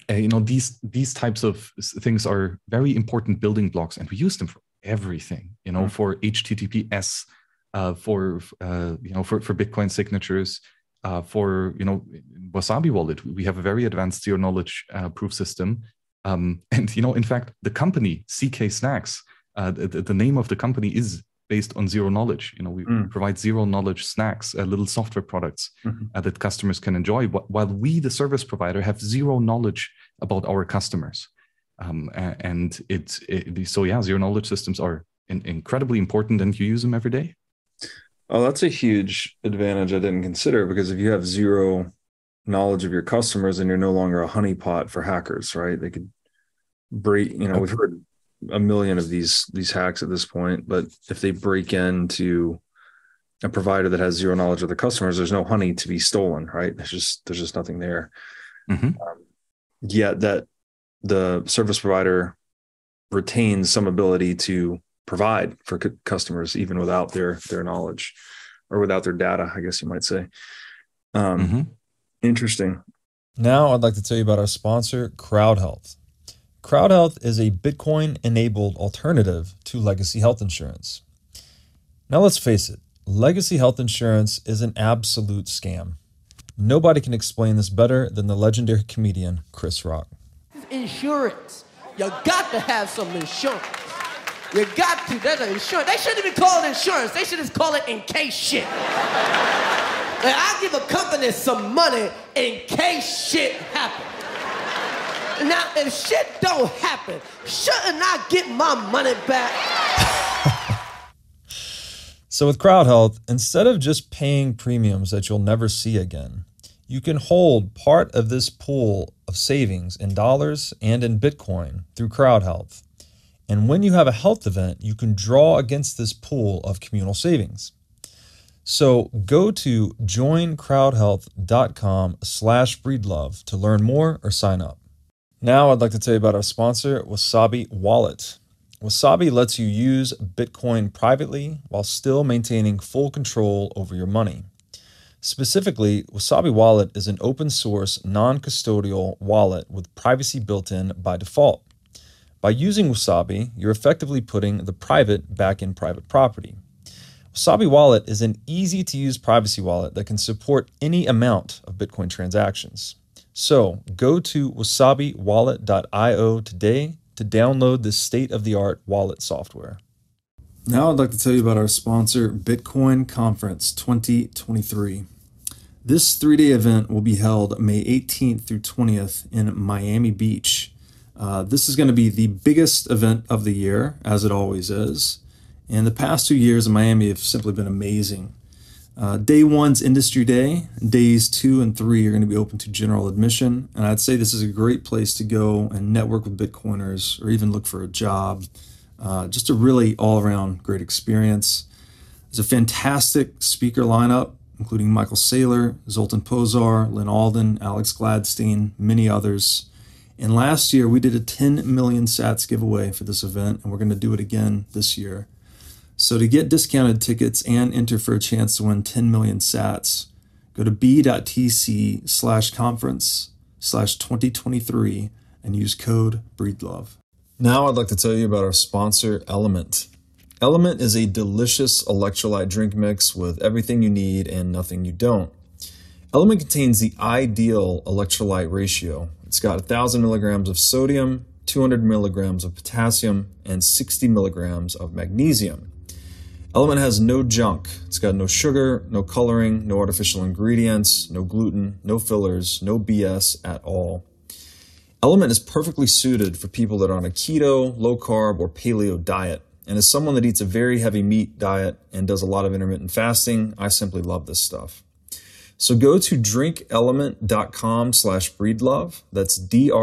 you know these these types of things are very important building blocks and we use them for everything you know mm. for https uh, for uh, you know for, for bitcoin signatures uh, for you know wasabi wallet we have a very advanced zero knowledge uh, proof system um, and you know in fact the company zkSNACKs uh, the, the, name of the company is based on zero knowledge. You know, we mm. provide zero knowledge snacks, uh, little software products mm-hmm. uh, that customers can enjoy, while we, the service provider, have zero knowledge about our customers. Um, and it's it, so yeah, zero knowledge systems are in, incredibly important, and you use them every day. Oh, that's a huge advantage I didn't consider because if you have zero knowledge of your customers, and you're no longer a honeypot for hackers, right? They could break. You know, we've heard a million of these these hacks at this point but if they break into a provider that has zero knowledge of the customers there's no honey to be stolen right there's just there's just nothing there mm-hmm. um, yet that the service provider retains some ability to provide for c- customers even without their their knowledge or without their data i guess you might say um, mm-hmm. Interesting now i'd like to tell you about our sponsor CrowdHealth CrowdHealth is a Bitcoin enabled alternative to legacy health insurance. Now, let's face it, legacy health insurance is an absolute scam. Nobody can explain this better than the legendary comedian Chris Rock. Insurance. You got to have some insurance. You got to. There's an insurance. They shouldn't even call it insurance. They should just call it in case shit. Like, I give a company some money in case shit happens. Now, if shit don't happen, shouldn't I get my money back? so, with CrowdHealth, instead of just paying premiums that you'll never see again, you can hold part of this pool of savings in dollars and in Bitcoin through CrowdHealth. And when you have a health event, you can draw against this pool of communal savings. So go to joincrowdhealth.com slash breedlove to learn more or sign up. Now, I'd like to tell you about our sponsor, Wasabi Wallet. Wasabi lets you use Bitcoin privately while still maintaining full control over your money. Specifically, Wasabi Wallet is an open source, non custodial wallet with privacy built in by default. By using Wasabi, you're effectively putting the private back in private property. Wasabi Wallet is an easy to use privacy wallet that can support any amount of Bitcoin transactions. So go to wasabiwallet.io today to download this state of the art wallet software. Now I'd like to tell you about our sponsor, Bitcoin Conference 2023. This three day event will be held May 18th through 20th in Miami Beach. Uh, this is going to be the biggest event of the year, as it always is. And the past two years in Miami have simply been amazing. Uh, day one's industry day. Days two and three are going to be open to general admission. And I'd say this is a great place to go and network with Bitcoiners or even look for a job. Uh, just a really all around great experience. There's a fantastic speaker lineup, including Michael Saylor, Zoltan Pozsar, Lyn Alden, Alex Gladstein, many others. And last year, we did a 10 million sats giveaway for this event, and we're going to do it again this year. So to get discounted tickets and enter for a chance to win 10 million sats, go to b.tc slash conference slash 2023 and use code BREEDLOVE. Now I'd like to tell you about our sponsor, LMNT. LMNT is a delicious electrolyte drink mix with everything you need and nothing you don't. LMNT contains the ideal electrolyte ratio. It's got 1,000 milligrams of sodium, 200 milligrams of potassium, and 60 milligrams of magnesium. LMNT has no junk. It's got no sugar, no coloring, no artificial ingredients, no gluten, no fillers, no BS at all. LMNT is perfectly suited for people that are on a keto, low carb, or paleo diet. And as someone that eats a very heavy meat diet and does a lot of intermittent fasting, I simply love this stuff. So go to drinkelement.com slash breedlove. That's D-R-I-N-K-L-M-N-T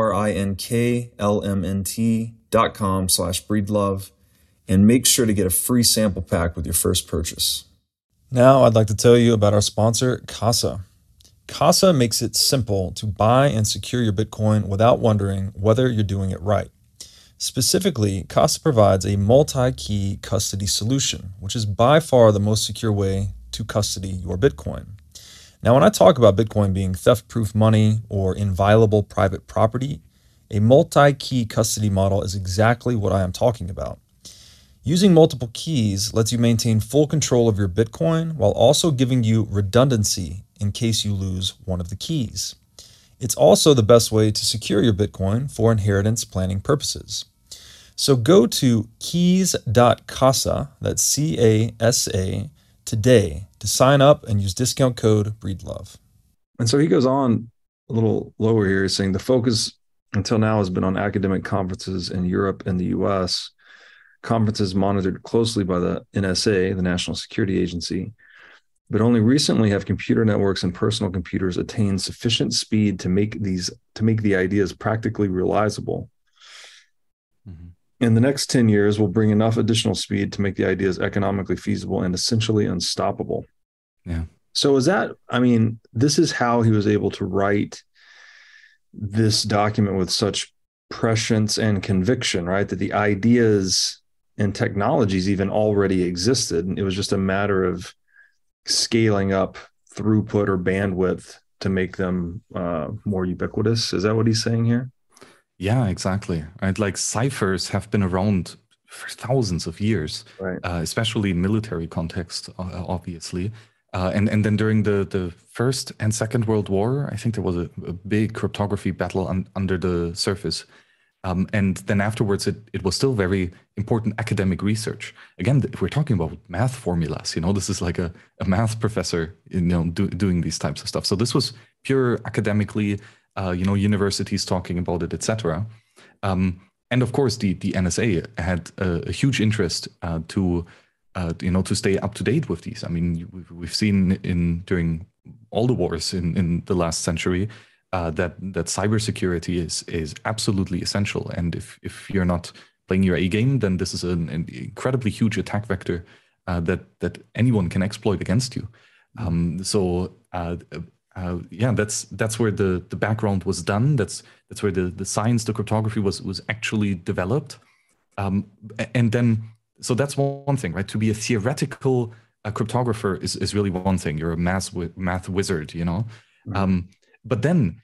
dot com slash breedlove and make sure to get a free sample pack with your first purchase. Now, I'd like to tell you about our sponsor, Casa. Casa makes it simple to buy and secure your Bitcoin without wondering whether you're doing it right. Specifically, Casa provides a multi key custody solution, which is by far the most secure way to custody your Bitcoin. Now, when I talk about Bitcoin being theft proof money or inviolable private property, a multi key custody model is exactly what I am talking about. Using multiple keys lets you maintain full control of your Bitcoin while also giving you redundancy in case you lose one of the keys. It's also the best way to secure your Bitcoin for inheritance planning purposes. So go to keys.casa, that's C A S A, today to sign up and use discount code BREEDLOVE. And so he goes on a little lower here, saying the focus until now has been on academic conferences in Europe and the US, conferences monitored closely by the NSA, the National Security Agency but only recently have computer networks and personal computers attained sufficient speed to make these to make the ideas practically realizable. Mm-hmm. In the next 10 years, we'll bring enough additional speed to make the ideas economically feasible and essentially unstoppable. Yeah. So is that, I mean, this is how he was able to write this document with such prescience and conviction, right? That the ideas and technologies even already existed. It was just a matter of scaling up throughput or bandwidth to make them uh, more ubiquitous. Is that what he's saying here? Yeah, exactly. Right, like ciphers have been around for thousands of years, right. uh, especially in military context, uh, obviously. Uh, and and then during the the first and second World War, I think there was a, a big cryptography battle un, under the surface um, and then afterwards, it, it was still very important academic research. Again, if we're talking about math formulas, you know, this is like a, a math professor, you know, do, doing these types of stuff. So this was pure academically, uh, you know, universities talking about it, etc. Um, and of course, the the NSA had a, a huge interest uh, to, uh, you know, to stay up to date with these. I mean, we've, we've seen in during all the wars in in the last century uh, that that cybersecurity is is absolutely essential. And if if you're not playing your A game, then this is an, an incredibly huge attack vector uh, that that anyone can exploit against you. Um, so uh, uh, yeah, that's that's where the the background was done. That's that's where the the science, the cryptography was was actually developed. Um, and then so that's one thing, right? To be a theoretical a cryptographer is, is really one thing. You're a math math wizard, you know. Um, but then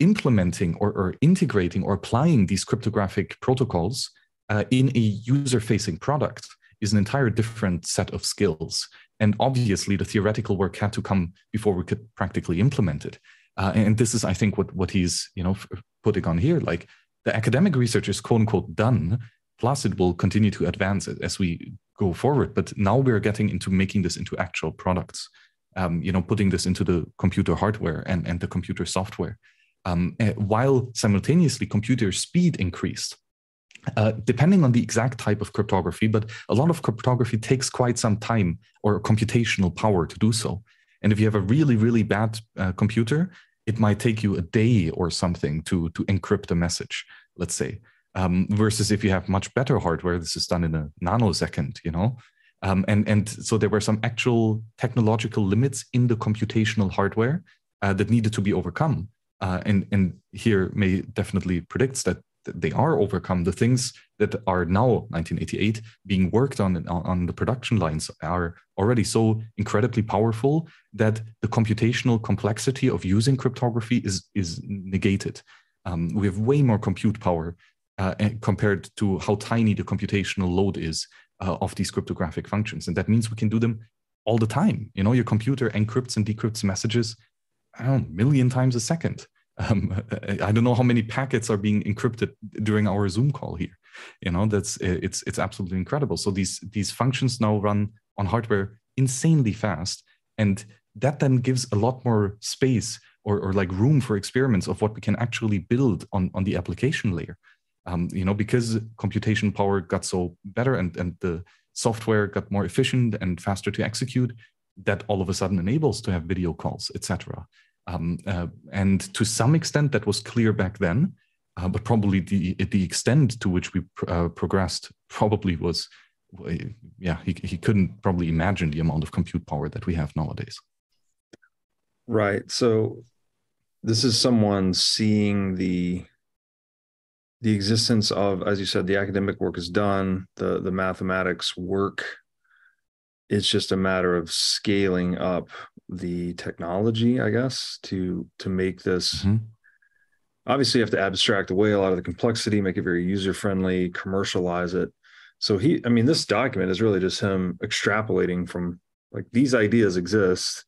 implementing or, or integrating or applying these cryptographic protocols uh, in a user facing product is an entire different set of skills. And obviously, the theoretical work had to come before we could practically implement it. Uh, and this is, I think, what, what he's you know putting on here. Like the academic research is quote unquote done, plus it will continue to advance as we go forward. But now we're getting into making this into actual products um, you know, putting this into the computer hardware and, and the computer software, um, eh, while simultaneously computer speed increased. Uh, depending on the exact type of cryptography, but a lot of cryptography takes quite some time or computational power to do so. And if you have a really, really bad uh, computer, it might take you a day or something to, to encrypt a message, let's say. Um, versus if you have much better hardware, this is done in a nanosecond, you know. Um, and, and so there were some actual technological limits in the computational hardware uh, that needed to be overcome. Uh, and, and here May definitely predicts that they are overcome. The things that are now 1988 being worked on on the production lines are already so incredibly powerful that the computational complexity of using cryptography is is negated. Um, we have way more compute power uh, compared to how tiny the computational load is uh, of these cryptographic functions. And that means we can do them all the time. You know, your computer encrypts and decrypts messages, I don't know, million times a second. Um, I don't know how many packets are being encrypted during our Zoom call here. You know, that's it's it's absolutely incredible. So these these functions now run on hardware insanely fast, and that then gives a lot more space or, or like room for experiments of what we can actually build on on the application layer um, you know, because computation power got so better and, and the software got more efficient and faster to execute, that all of a sudden enables to have video calls, etc. Um, uh, and to some extent, that was clear back then, uh, but probably the the extent to which we pr- uh, progressed probably was yeah, he, he couldn't probably imagine the amount of compute power that we have nowadays. Right. So this is someone seeing the the existence of, as you said, the academic work is done, the the mathematics work. It's just a matter of scaling up the technology, I guess, to to make this. Mm-hmm. Obviously, you have to abstract away a lot of the complexity, make it very user friendly, commercialize it. So he, I mean, this document is really just him extrapolating from like these ideas exist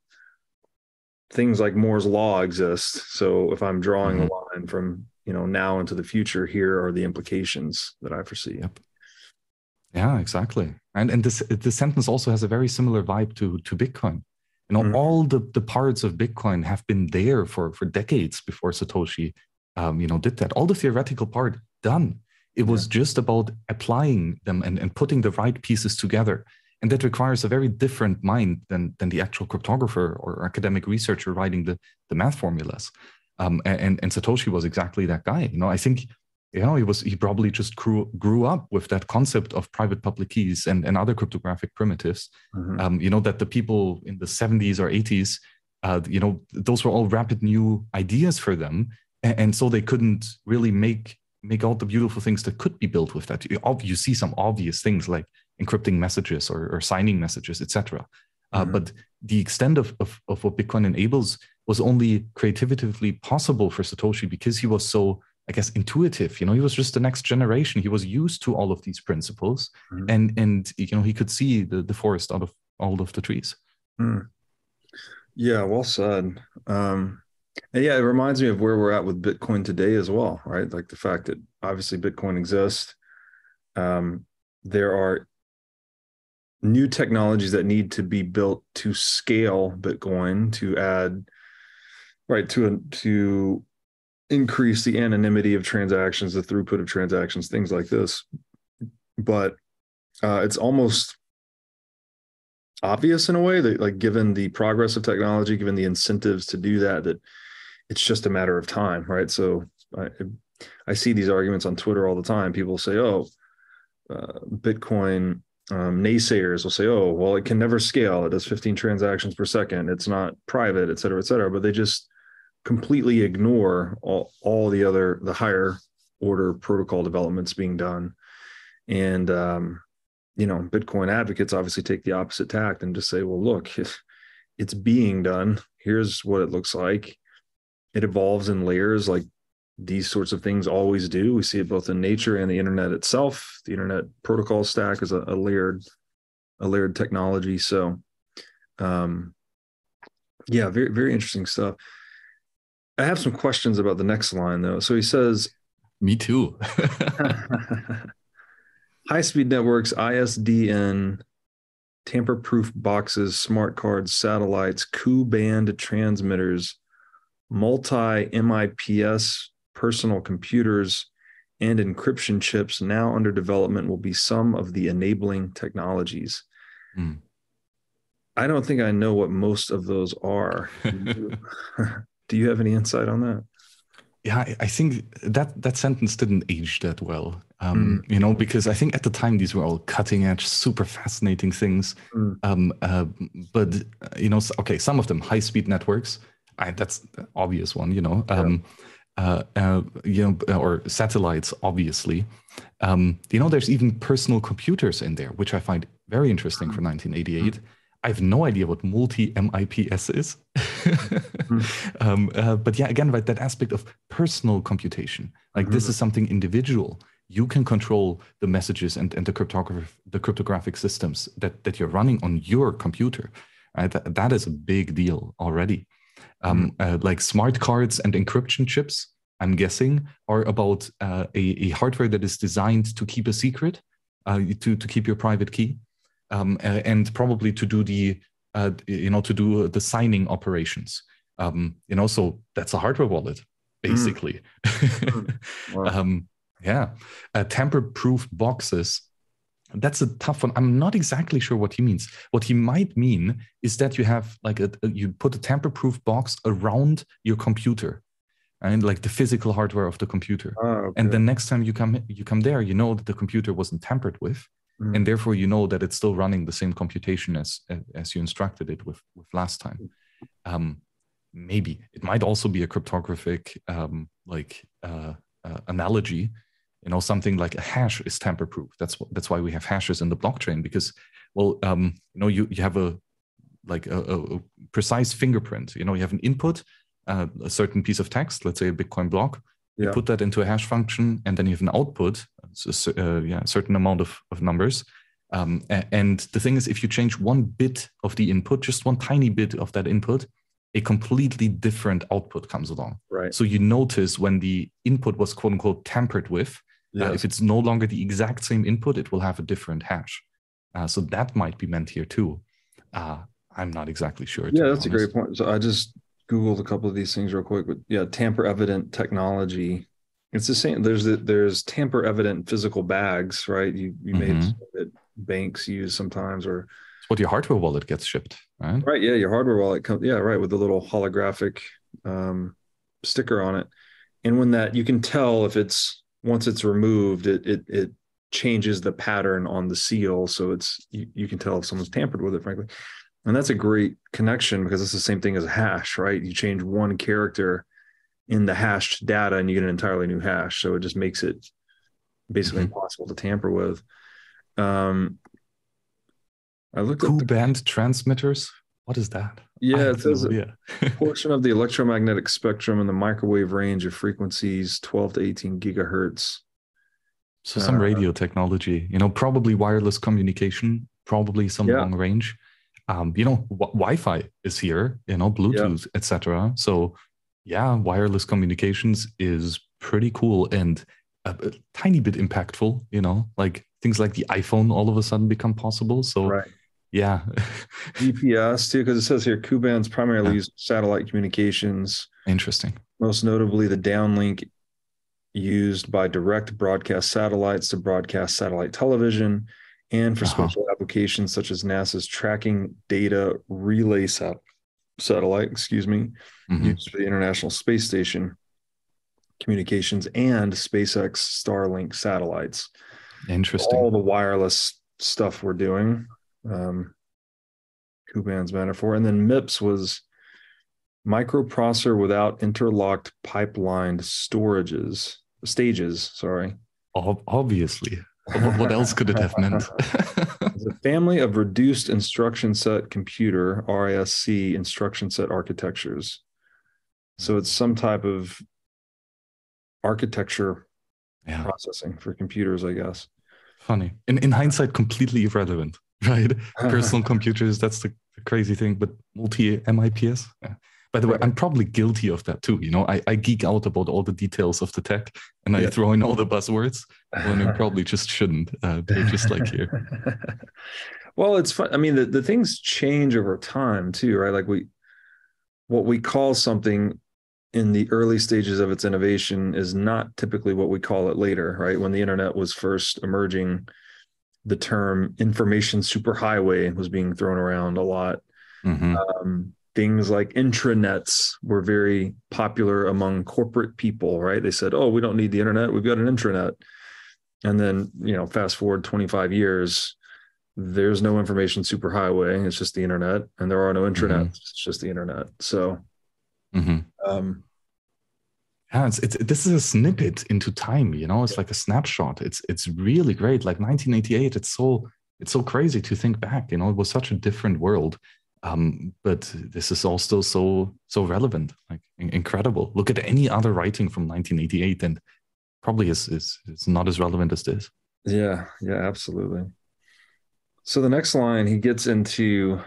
things like Moore's law exist. So if I'm drawing mm-hmm. a line from you know now into the future, here are the implications that I foresee. Yep. Yeah, exactly. And and this the sentence also has a very similar vibe to to Bitcoin. You know, mm-hmm. all the the parts of Bitcoin have been there for for decades before Satoshi, um, you know, did that. All the theoretical part done. It was yeah. just about applying them and, and putting the right pieces together and that requires a very different mind than than the actual cryptographer or academic researcher writing the the math formulas. Um, and and Satoshi was exactly that guy. You know, I think you know he was he probably just grew grew up with that concept of private public keys and and other cryptographic primitives. Mm-hmm. Um, you know that the people in the 70s or 80s, uh, you know, those were all rapid new ideas for them, and, and so they couldn't really make make all the beautiful things that could be built with that. You, you see some obvious things like encrypting messages or, or signing messages, etc. Uh, mm-hmm. But the extent of, of, of what Bitcoin enables was only creatively possible for Satoshi because he was so, I guess, intuitive. You know, he was just the next generation. He was used to all of these principles, mm-hmm. and and you know he could see the, the forest out of all of the trees. Mm. Yeah, well said. Um, and yeah, it reminds me of where we're at with Bitcoin today as well, right? Like the fact that obviously Bitcoin exists. Um, there are new technologies that need to be built to scale Bitcoin to add right to to increase the anonymity of transactions, the throughput of transactions, things like this. But uh, it's almost obvious in a way that, like, given the progress of technology, given the incentives to do that, that it's just a matter of time, right? So I, I see these arguments on Twitter all the time. People say, "Oh, uh, Bitcoin um, naysayers will say, oh, well, it can never scale. It does 15 transactions per second. It's not private, et cetera, et cetera. But they just completely ignore all, all the other, the higher order protocol developments being done. And, um, you know, Bitcoin advocates obviously take the opposite tact and just say, well, look, it's being done. Here's what it looks like. It evolves in layers like these sorts of things always do. We see it both in nature and the internet itself. The internet protocol stack is a, a layered, a layered technology. So, um, yeah, very very interesting stuff. I have some questions about the next line though. So he says, "Me too." High speed networks, ISDN, tamper proof boxes, smart cards, satellites, Ku band transmitters, multi MIPS personal computers, and encryption chips now under development will be some of the enabling technologies. Mm. I don't think I know what most of those are. Do you, have any insight on that? Yeah, I think that that sentence didn't age that well. Um, mm. You know, because I think at the time these were all cutting edge, super fascinating things. Mm. Um, uh, but you know, okay, some of them high speed networks. I, that's the obvious one. You know, um, yeah uh, uh, you know, uh, or satellites, obviously. Um, you know, there's even personal computers in there, which I find very interesting for 1988. Mm-hmm. I have no idea what multi MIPS is. mm-hmm. um, uh, but yeah, again, right, that aspect of personal computation, like mm-hmm. this is something individual. You can control the messages and, and the cryptographic the cryptographic systems that, that you're running on your computer. Right? That, that is a big deal already um, mm-hmm. uh, like smart cards and encryption chips i'm guessing are about uh, a, a, hardware that is designed to keep a secret uh, to, to keep your private key um, and probably to do the uh, you know to do the signing operations um, you know so that's a hardware wallet basically mm. wow. um, yeah uh, tamper proof boxes that's a tough one. I'm not exactly sure what he means. What he might mean is that you have like a, you put a tamper-proof box around your computer, and like the physical hardware of the computer. Oh, okay. And the next time you come you come there, you know that the computer wasn't tampered with, mm. and therefore you know that it's still running the same computation as as you instructed it with with last time. Um, maybe it might also be a cryptographic um, like uh, uh, analogy. You know, something like a hash is tamper-proof. That's that's why we have hashes in the blockchain because, well, um, you know, you you have a like a, a, precise fingerprint. You know, you have an input, uh, a certain piece of text, let's say a Bitcoin block, you put that into a hash function, and then you have an output, so, uh, yeah, a certain amount of, of numbers. Um, and the thing is, if you change one bit of the input, just one tiny bit of that input, a completely different output comes along. Right. So you notice when the input was quote unquote tampered with, uh, yes. uh, if it's no longer the exact same input, it will have a different hash. Uh, so that might be meant here too. Uh, I'm not exactly sure. Yeah, that's a great point. So I just googled a couple of these things real quick, but yeah, tamper evident technology. It's the same. There's the, there's tamper evident physical bags, right? You you mm-hmm. made that banks use sometimes, or it's what your hardware wallet gets shipped, right? Right. Yeah, your hardware wallet comes. Yeah, right, with the little holographic um, sticker on it, and when that you can tell if it's once it's removed, it it it changes the pattern on the seal, so it's you, you can tell if someone's tampered with it. Frankly, and that's a great connection because it's the same thing as a hash, right? You change one character in the hashed data and you get an entirely new hash. So it just makes it basically mm-hmm. impossible to tamper with. Um, I looked at the, band transmitters. What is that? Yeah, it says no a portion of the electromagnetic spectrum in the microwave range of frequencies 12 to 18 gigahertz. So some uh, radio technology, you know, probably wireless communication, probably some yeah. long range um, you know, w- Wi-Fi is here, you know, Bluetooth, yeah. etc. So, yeah, wireless communications is pretty cool and a, a, tiny bit impactful. You know, like things like the iPhone all of a sudden become possible. So, right. yeah, GPS too, because it says here Ku bands primarily yeah. use satellite communications. Interesting. Most notably, the downlink used by direct broadcast satellites to broadcast satellite television and for uh-huh. special applications such as NASA's tracking data relay sat- satellite, excuse me, mm-hmm. used for the International Space Station communications and SpaceX Starlink satellites. Interesting. All the wireless stuff we're doing. Um, Ku band's metaphor. And then MIPS was microprocessor without interlocked pipelined storages, stages, sorry. Obviously what else could it have meant? it's a family of reduced instruction set computer RISC instruction set architectures. So it's some type of architecture yeah. processing for computers, I guess. Funny. In in hindsight, completely irrelevant, right? Personal computers, that's the crazy thing, but multi MIPS. Yeah. By the way, I'm probably guilty of that too. You know, I, I geek out about all the details of the tech and I throw in all the buzzwords when I probably just shouldn't. Uh, just like here. well, it's fun. I mean, the, the things change over time too, right? Like we, what we call something in the early stages of its innovation is not typically what we call it later, right? When the internet was first emerging, the term information superhighway was being thrown around a lot. Mm-hmm. Um, things like intranets were very popular among corporate people right? They said oh we don't need the internet. We've got an intranet. And then you know fast forward 25 years there's no information superhighway. It's just the internet and there are no intranets. Mm-hmm. it's just the internet. So mm-hmm. um yeah it's, it's this is a snippet into time you know? It's like a snapshot. It's it's really great. Like 1988 it's so it's so crazy to think back you know? It was such a different world um, but this is all still so so relevant, like incredible. Look at any other writing from 1988, and probably is is it's not as relevant as this. Yeah, yeah, absolutely. So the next line, he gets into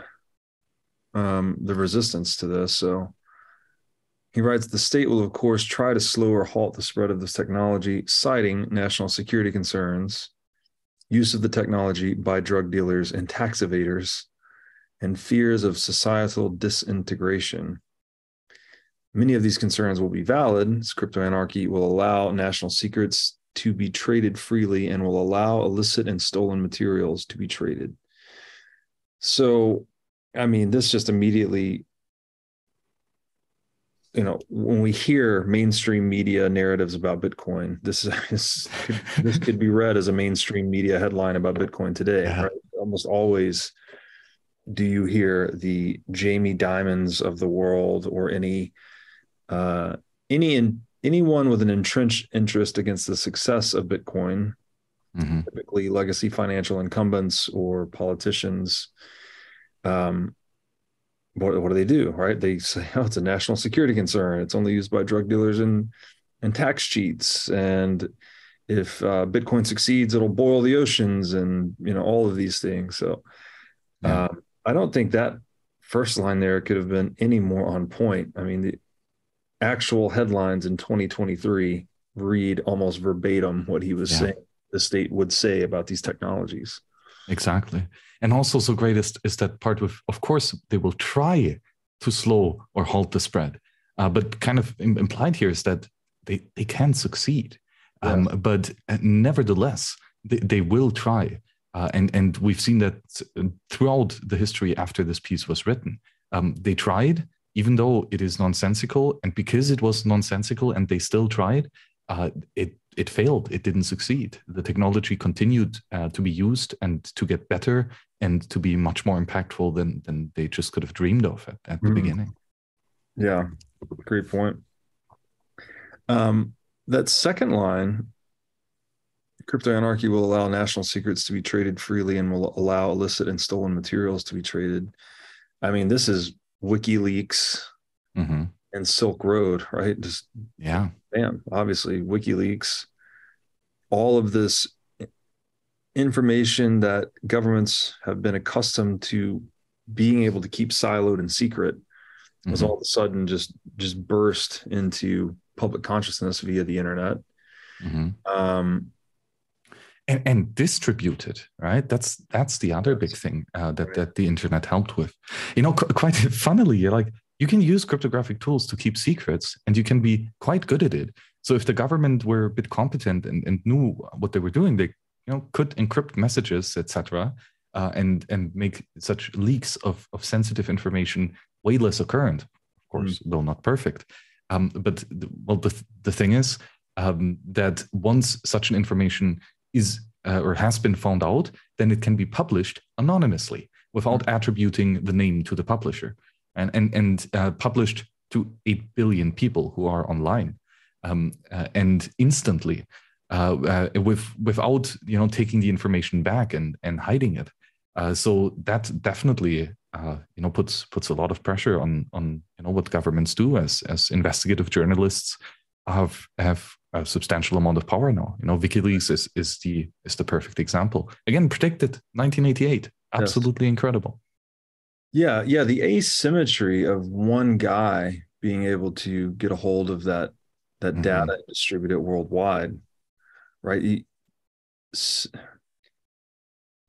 um, the resistance to this. So he writes, the state will, of course, try to slow or halt the spread of this technology, citing national security concerns, use of the technology by drug dealers and tax evaders, and fears of societal disintegration. Many of these concerns will be valid, as crypto anarchy will allow national secrets to be traded freely and will allow illicit and stolen materials to be traded. So, I mean, this just immediately you know, when we hear mainstream media narratives about Bitcoin, this is this could be read as a mainstream media headline about Bitcoin today. Yeah. Right? Almost always, do you hear the Jamie Dimons of the world or any uh, any in, anyone with an entrenched interest against the success of Bitcoin, mm-hmm. typically legacy financial incumbents or politicians, um, what, what do they do? Right? They say, oh, it's a national security concern. It's only used by drug dealers and and tax cheats. And if uh, Bitcoin succeeds, it'll boil the oceans, and you know all of these things. So, yeah. um, I don't think that first line there could have been any more on point. I mean, the actual headlines in 2023 read almost verbatim what he was yeah. saying the state would say about these technologies. Exactly. And also so great is, is that part of of course they will try to slow or halt the spread. Uh, but kind of implied here is that they, they can succeed. Um, But uh, nevertheless, they, they will try. Uh, and, and we've seen that throughout the history after this piece was written. Um, they tried, even though it is nonsensical. And because it was nonsensical and they still tried, uh, it it failed. It didn't succeed. The technology continued uh, to be used and to get better and to be much more impactful than than they just could have dreamed of at, at the mm. beginning. Yeah, great point. Um, that second line, crypto anarchy will allow national secrets to be traded freely and will allow illicit and stolen materials to be traded. I mean, this is WikiLeaks mm-hmm. and Silk Road, right? Just yeah, bam. Obviously, WikiLeaks all of this information that governments have been accustomed to being able to keep siloed and secret mm-hmm. was all of a sudden just just burst into public consciousness via the internet mm-hmm. um, and, and, distributed right that's that's the other big thing uh, that that the internet helped with you know qu- quite funnily like you can use cryptographic tools to keep secrets and you can be quite good at it so if the government were a bit competent and, and knew what they were doing, they you know could encrypt messages, etc., uh, and and make such leaks of, of sensitive information way less occurrent. Of course, mm. though not perfect. Um, but the, well, the the thing is um, that once such an information is uh, or has been found out, then it can be published anonymously without mm. attributing the name to the publisher, and and and uh, published to eight billion people who are online um, uh, and instantly uh, uh, with without you know taking the information back and and hiding it. Uh, so that definitely uh, you know puts puts a lot of pressure on on you know what governments do as as investigative journalists have have a substantial amount of power now. You know, WikiLeaks is is the is the perfect example. Again, predicted 1988, absolutely yes. incredible. Yeah, yeah, the asymmetry of one guy being able to get a hold of that that mm-hmm. data and distribute it worldwide, right?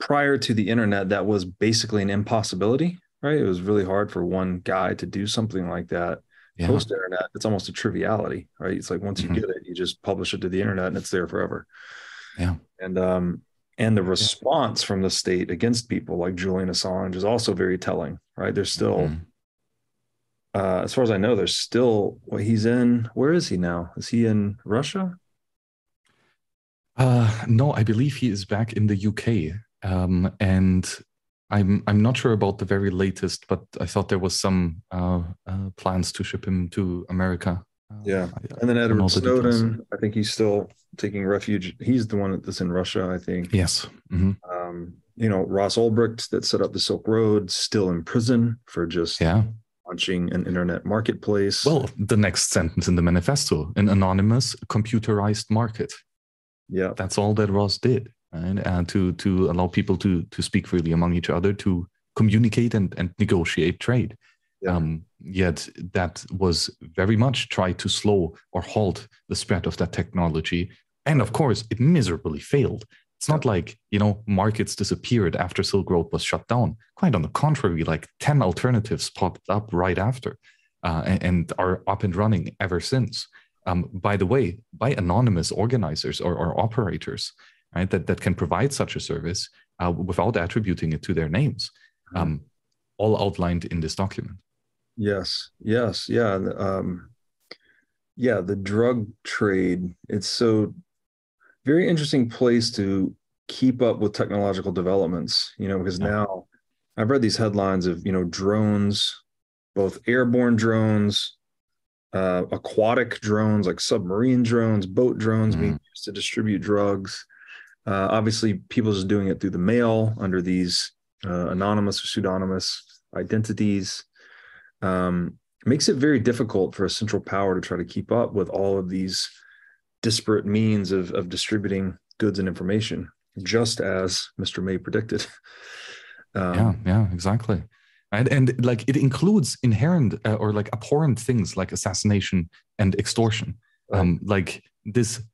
prior to the internet, that was basically an impossibility, right? It was really hard for one guy to do something like that. Yeah. Post internet, it's almost a triviality, right? It's like once mm-hmm. you get it, you just publish it to the internet and it's there forever. Yeah. And um, and the response yeah. from the state against people like Julian Assange is also very telling, right? There's still mm-hmm uh, as far as I know, there's still well, he's in. Where is he now? Is he in Russia? Uh, no, I believe he is back in the UK. Um, and I'm I'm not sure about the very latest, but I thought there was some uh, uh, plans to ship him to America. Uh, yeah, and then Edward Snowden, I think he's still taking refuge. He's the one that's in Russia, I think. Yes. Mm-hmm. Um, you know, Ross Ulbricht that set up the Silk Road, still in prison for just yeah launching an internet marketplace. Well, the next sentence in the manifesto an anonymous computerized market. Yeah. That's all that Ross did. Right? And to to allow people to to speak freely among each other, to communicate and, and negotiate trade. Yeah. Um, yet that was very much tried to slow or halt the spread of that technology. And of course, it miserably failed. It's not like, you know, markets disappeared after Silk Road was shut down. Quite on the contrary, like 10 alternatives popped up right after uh, and, and, are up and running ever since. Um, by the way, by anonymous organizers or, or, operators, right, that, that can provide such a service uh, without attributing it to their names, mm-hmm. um, all outlined in this document. Yes, yes, yeah. Um, yeah, the drug trade. It's so very interesting place to keep up with technological developments, you know, because yeah. now I've read these headlines of, you know, drones, both airborne drones, uh, aquatic drones like submarine drones, boat drones mm-hmm. being used to distribute drugs. Uh, obviously, people just doing it through the mail under these uh, anonymous or pseudonymous identities. Um, makes it very difficult for a central power to try to keep up with all of these disparate means of, of distributing goods and information, just as Mr. May predicted. Um, yeah, yeah, exactly. And, and like it includes inherent uh, or like abhorrent things like assassination and extortion. Right. Um, like this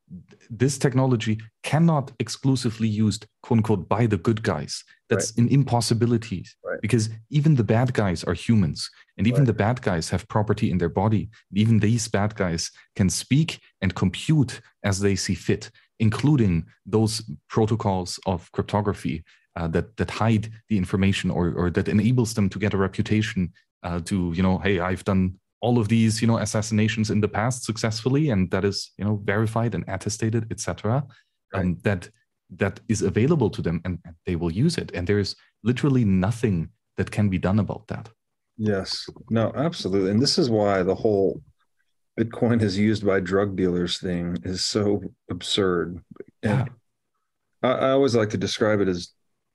this technology cannot exclusively used quote unquote by the good guys that's right. an impossibility right. because even the bad guys are humans and even right. the bad guys have property in their body even these bad guys can speak and compute as they see fit including those protocols of cryptography uh, that that hide the information or or that enables them to get a reputation uh, to you know hey i've done all of these you know assassinations in the past successfully and that is you know verified and attested etc right. um, that that is available to them and, and they will use it. And there's literally nothing that can be done about that. Yes. No absolutely. And this is why the whole bitcoin is used by drug dealers thing is so absurd. And yeah. I, I always like to describe it as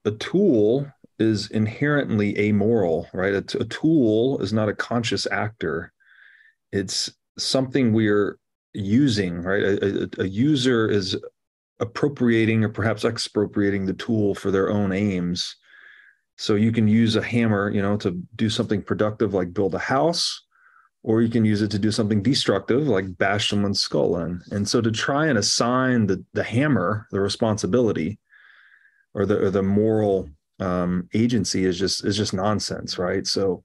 a tool is inherently amoral, right? A, t- a tool is not a conscious actor. It's something we're using, right? A, a, a, user is appropriating or perhaps expropriating the tool for their own aims. So you can use a hammer, you know, to do something productive like build a house, or you can use it to do something destructive like bash someone's skull in. And so to try and assign the the hammer the responsibility or the or the moral um, agency is just is just nonsense, right? So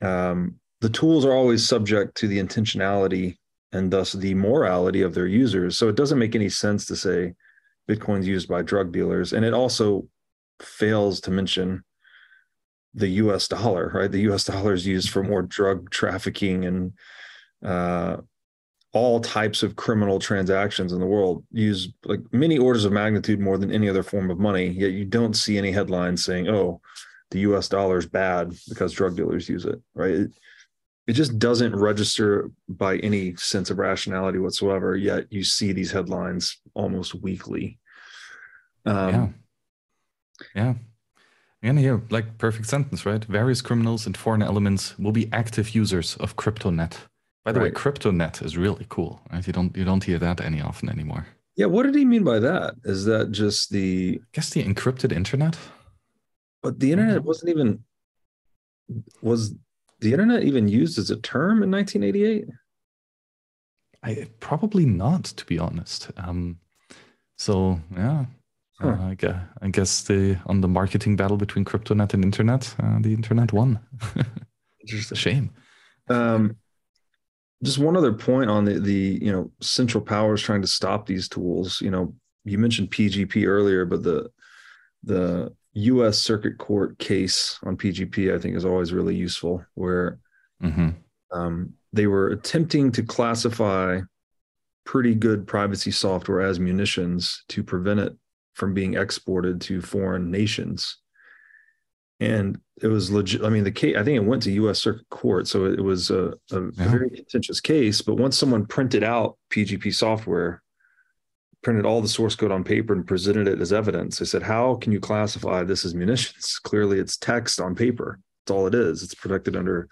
um, the tools are always subject to the intentionality and thus the morality of their users. So it doesn't make any sense to say Bitcoin's used by drug dealers, and it also fails to mention the U.S. dollar, right? The U.S. dollar is used for more drug trafficking and uh, all types of criminal transactions in the world. Use like many orders of magnitude more than any other form of money yet you don't see any headlines saying oh the us dollar is bad because drug dealers use it right? It, it just doesn't register by any sense of rationality whatsoever yet you see these headlines almost weekly. Um, yeah. Yeah. And here, like perfect sentence, right? Various criminals and foreign elements will be active users of CryptoNet by the right. way, CryptoNet is really cool. Right? You don't you don't hear that any often anymore. Yeah, what did he mean by that? Is that just the I guess the encrypted internet? But the internet mm-hmm. wasn't even was the internet even used as a term in 1988? I probably not, to be honest. Um, so yeah, huh. uh, I, guess, I guess the on the marketing battle between CryptoNet and internet, uh, the internet won. Just a shame. Um, just one other point on the the you know central powers trying to stop these tools you know you mentioned pgp earlier but the the us circuit court case on pgp i think is always really useful where mm-hmm. um, they were attempting to classify pretty good privacy software as munitions to prevent it from being exported to foreign nations and it was legit. I mean, the case, I think it went to U.S. Circuit Court, so it was a, a yeah. very contentious case. But once someone printed out PGP software, printed all the source code on paper and presented it as evidence, they said, "How can you classify this as munitions? Clearly, it's text on paper. That's all it is. It's protected under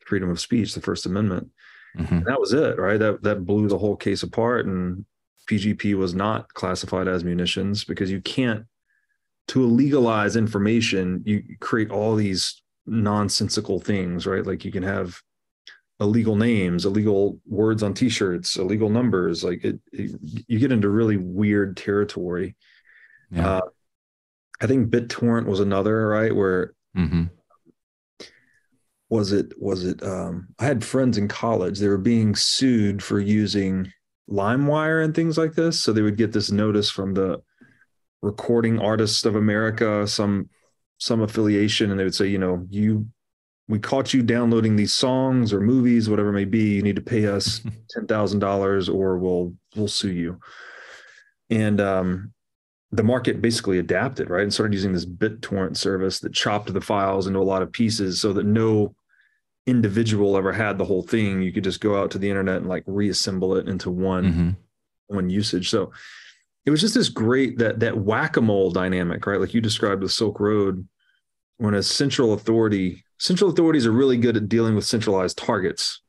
freedom of speech, the First Amendment." Mm-hmm. that was it, right? That that blew the whole case apart, and PGP was not classified as munitions because you can't to legalize information, you create all these nonsensical things, right? Like you can have illegal names, illegal words on t-shirts, illegal numbers. Like it, it you get into really weird territory. Yeah. Uh, I think BitTorrent was another, right? Where mm-hmm. was it? Was it? Um, I had friends in college. They were being sued for using LimeWire and things like this. So they would get this notice from the recording artists of America, some some affiliation, and they would say, you know, you we caught you downloading these songs or movies, whatever it may be. You need to pay us ten thousand dollars, or we'll we'll sue you. And um, the market basically adapted, right, and started using this BitTorrent service that chopped the files into a lot of pieces, so that no individual ever had the whole thing. You could just go out to the internet and like reassemble it into one mm-hmm. one usage. So it was just this great that that whack-a-mole dynamic, right? Like you described with Silk Road, when a central authority central authorities are really good at dealing with centralized targets.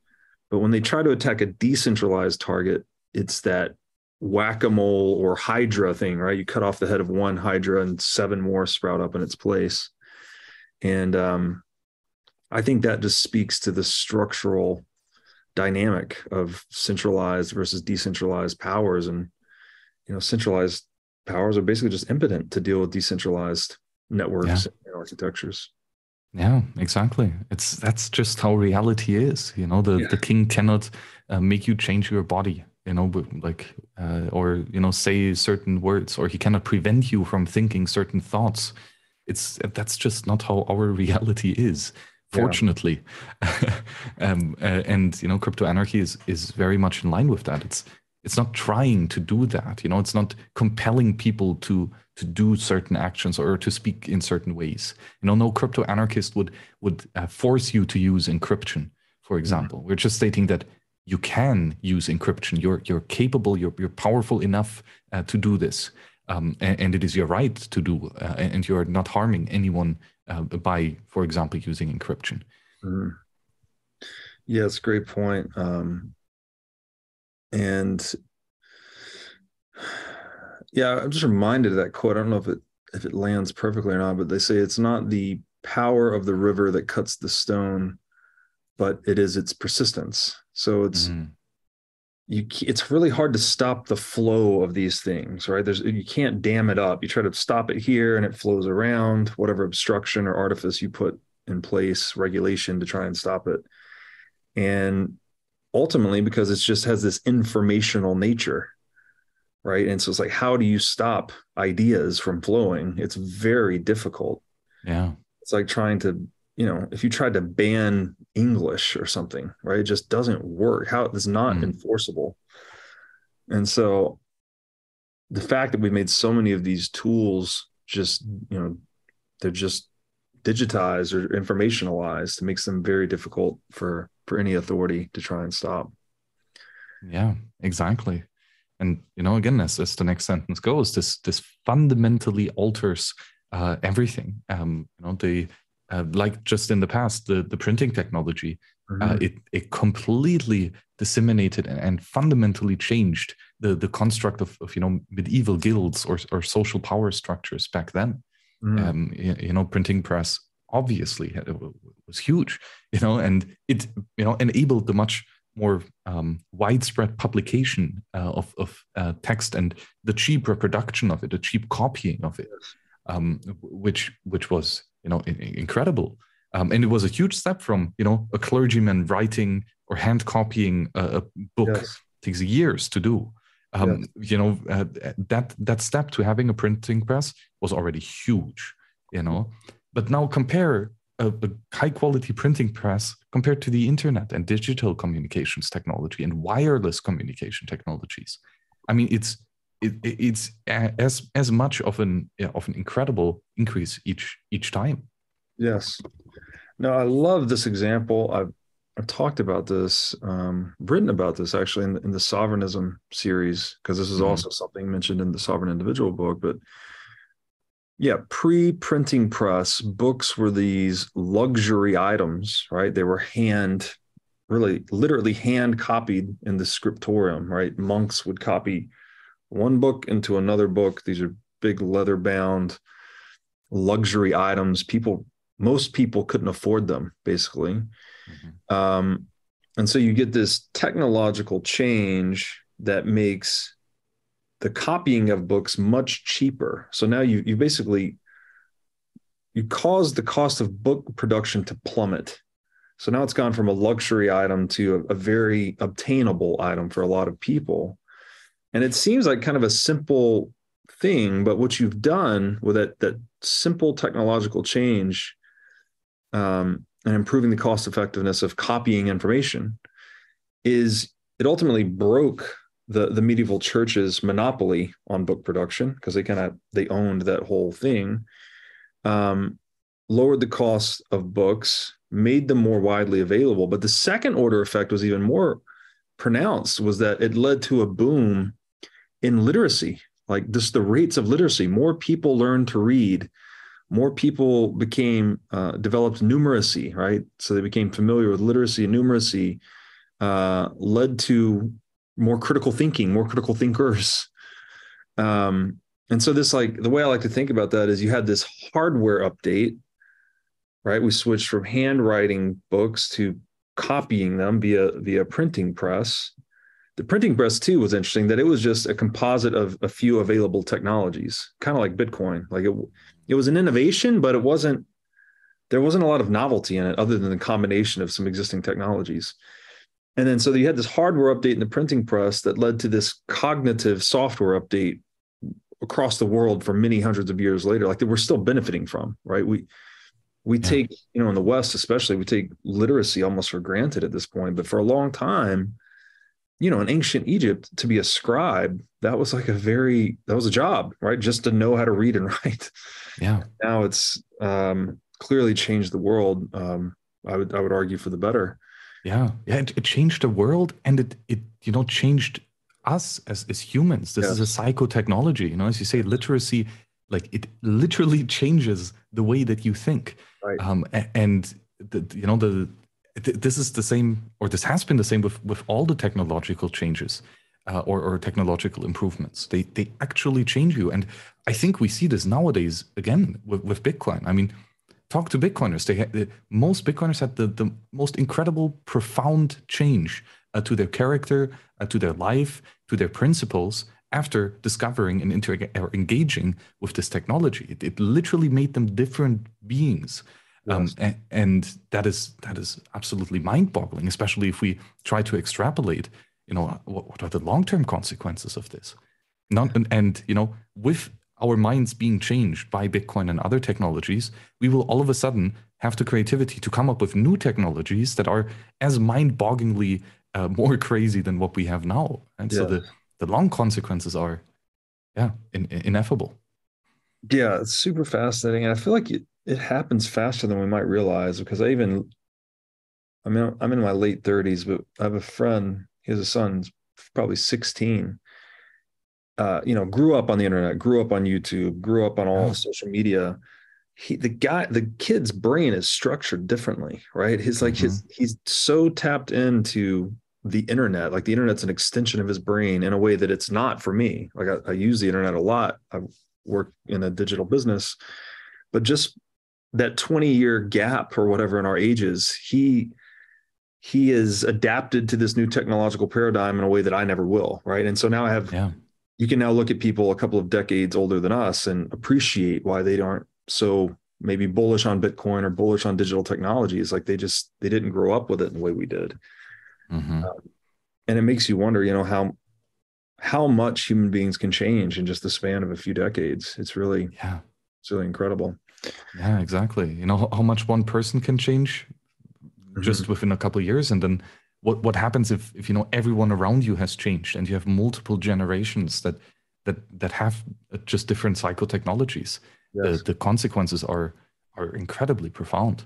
But when they try to attack a decentralized target, it's that whack-a-mole or hydra thing, right? You cut off the head of one hydra and seven more sprout up in its place. And um, I think that just speaks to the structural dynamic of centralized versus decentralized powers. And, you know, centralized powers are basically just impotent to deal with decentralized networks yeah. and architectures. Yeah, exactly. It's that's just how reality is. You know, the yeah. the king cannot uh, make you change your body. You know, like uh, or you know, say certain words, or he cannot prevent you from thinking certain thoughts. It's that's just not how our reality is. Fortunately, yeah. um, uh, and you know, crypto anarchy is is very much in line with that. It's it's not trying to do that. You know, it's not compelling people to to do certain actions or to speak in certain ways. You know, no crypto anarchist would would uh, force you to use encryption, for mm-hmm. example. Mm-hmm. We're just stating that you can use encryption. You're you're capable. You're you're powerful enough uh, to do this, um, and, and, it is your right to do. Uh, and you are not harming anyone uh, by, for example, using encryption. Mm-hmm. Yeah, it's a great point. Um, and yeah, I'm just reminded of that quote. I don't know if it if it lands perfectly or not, but they say it's not the power of the river that cuts the stone, but it is its persistence. So it's mm. you. It's really hard to stop the flow of these things, right? There's you can't dam it up. You try to stop it here, and it flows around whatever obstruction or artifice you put in place, regulation to try and stop it. And ultimately, because it just has this informational nature, right? And so it's like how do you stop ideas from flowing? It's very difficult. Yeah. It's like trying to you know if you tried to ban english or something right it just doesn't work. How it's not mm. enforceable. And so the fact that we've made so many of these tools just you know they're just digitized or informationalized makes them very difficult for for any authority to try and stop yeah exactly and you know again as, as the next sentence goes this this fundamentally alters uh, everything um, you know the uh, like just in the past the the printing technology uh, mm-hmm. uh, it it completely disseminated and, and, fundamentally changed the the construct of, of you know medieval guilds or, or social power structures back then mm. um, you, you know printing press obviously was huge you know and it you know enabled the much more um, widespread publication uh, of, of uh, text and the cheap reproduction of it, the cheap copying of it, um, which which was you know incredible. Um, and it was a huge step from you know a clergyman writing or hand copying a, a book yes. takes years to do. Um, yes. You know uh, that that step to having a printing press was already huge. You know, but now compare a, a high quality printing press compared to the internet and digital communications technology and wireless communication technologies. I mean, it's it, it's as as much of an of an incredible increase each each time. Yes. Now I love this example. I've I've talked about this, um, written about this actually in the, in the sovereignism series because this is mm-hmm. also something mentioned in the sovereign individual book. But yeah, pre printing press, books were these luxury items, right? They were hand, really, literally hand copied in the scriptorium, right? Monks would copy one book into another book. These are big leather bound luxury items. People, most people couldn't afford them, basically. Mm-hmm. Um, and so you get this technological change that makes the copying of books much cheaper. So now you you basically you cause the cost of book production to plummet. So now it's gone from a luxury item to a, a very obtainable item for a lot of people. And it seems like kind of a simple thing, but what you've done with that that simple technological change um, and improving the cost effectiveness of copying information is it ultimately broke the the medieval church's monopoly on book production because they kind of they owned that whole thing um, lowered the cost of books made them more widely available. But the second order effect was even more pronounced was that it led to a boom in literacy like just the rates of literacy. More people learned to read more people became uh, developed numeracy right? So they became familiar with literacy and numeracy uh, led to more critical thinking, more critical thinkers. Um, and so this like the way I like to think about that is you had this hardware update, right? We switched from handwriting books to copying them via via printing press. The printing press too was interesting that it was just a composite of a few available technologies, kind of like Bitcoin. Like it, it was an innovation, but it wasn't. There wasn't a lot of novelty in it, other than the combination of some existing technologies. And then so you had this hardware update in the printing press that led to this cognitive software update across the world for many hundreds of years later, like that we're still benefiting from, right? We we yeah. take, you know, in the West especially, we take literacy almost for granted at this point. But for a long time, you know, in ancient Egypt, to be a scribe, that was like a very that was a job, right? Just to know how to read and write. Yeah. Now it's um, clearly changed the world. Um, I would I would argue for the better. Yeah, yeah, it, it changed the world, and it it you know changed us as as humans. This yes. is a psychotechnology. You know, as you say, literacy, like it literally changes the way that you think. Right. Um, and the, you know the this is the same, or this has been the same with with all the technological changes. Uh, or, or technological improvements. They they actually change you, and I think we see this nowadays again with, with Bitcoin. I mean, talk to Bitcoiners. They had, the, most Bitcoiners had the, the most incredible, profound change uh, to their character, uh, to their life, to their principles after discovering and inter- or engaging with this technology. It, it, literally made them different beings. Yes. Um, and, and, that is that is absolutely mind-boggling, especially if we try to extrapolate. You know, what, what are the long-term consequences of this? Not, and, and you know, with our minds being changed by Bitcoin and other technologies, we will all of a sudden have the creativity to come up with new technologies that are as mind-bogglingly uh, more crazy than what we have now. And so the, the long consequences are, yeah, in, in, ineffable. Yeah, it's super fascinating. And I feel like it, it happens faster than we might realize because I even, I mean, I'm in my late 30s, but I have a friend, he has a son, probably 16 uh, you know, grew up on the internet, grew up on YouTube, grew up on all oh. social media. He, the guy, the kid's brain is structured differently, right? He's like mm-hmm. his, he's so tapped into the internet. Like the internet's an extension of his brain in a way that it's not for me. Like I, I use the internet a lot. I work in a digital business, but just that 20 year gap or whatever in our ages, he he is adapted to this new technological paradigm in a way that I never will, right? And so now I have yeah you can now look at people a couple of decades older than us and appreciate why they aren't so maybe bullish on bitcoin or bullish on digital technologies. Like they just they didn't grow up with it in the way we did. Mm-hmm. um, and it makes you wonder you know how how much human beings can change in just the span of a few decades. It's really yeah. it's really incredible. Yeah exactly. You know how much one person can change mm-hmm. just within a couple of years and then what what happens if if you know everyone around you has changed and you have multiple generations that that that have uh, just different psychotechnologies yes. the, the consequences are are incredibly profound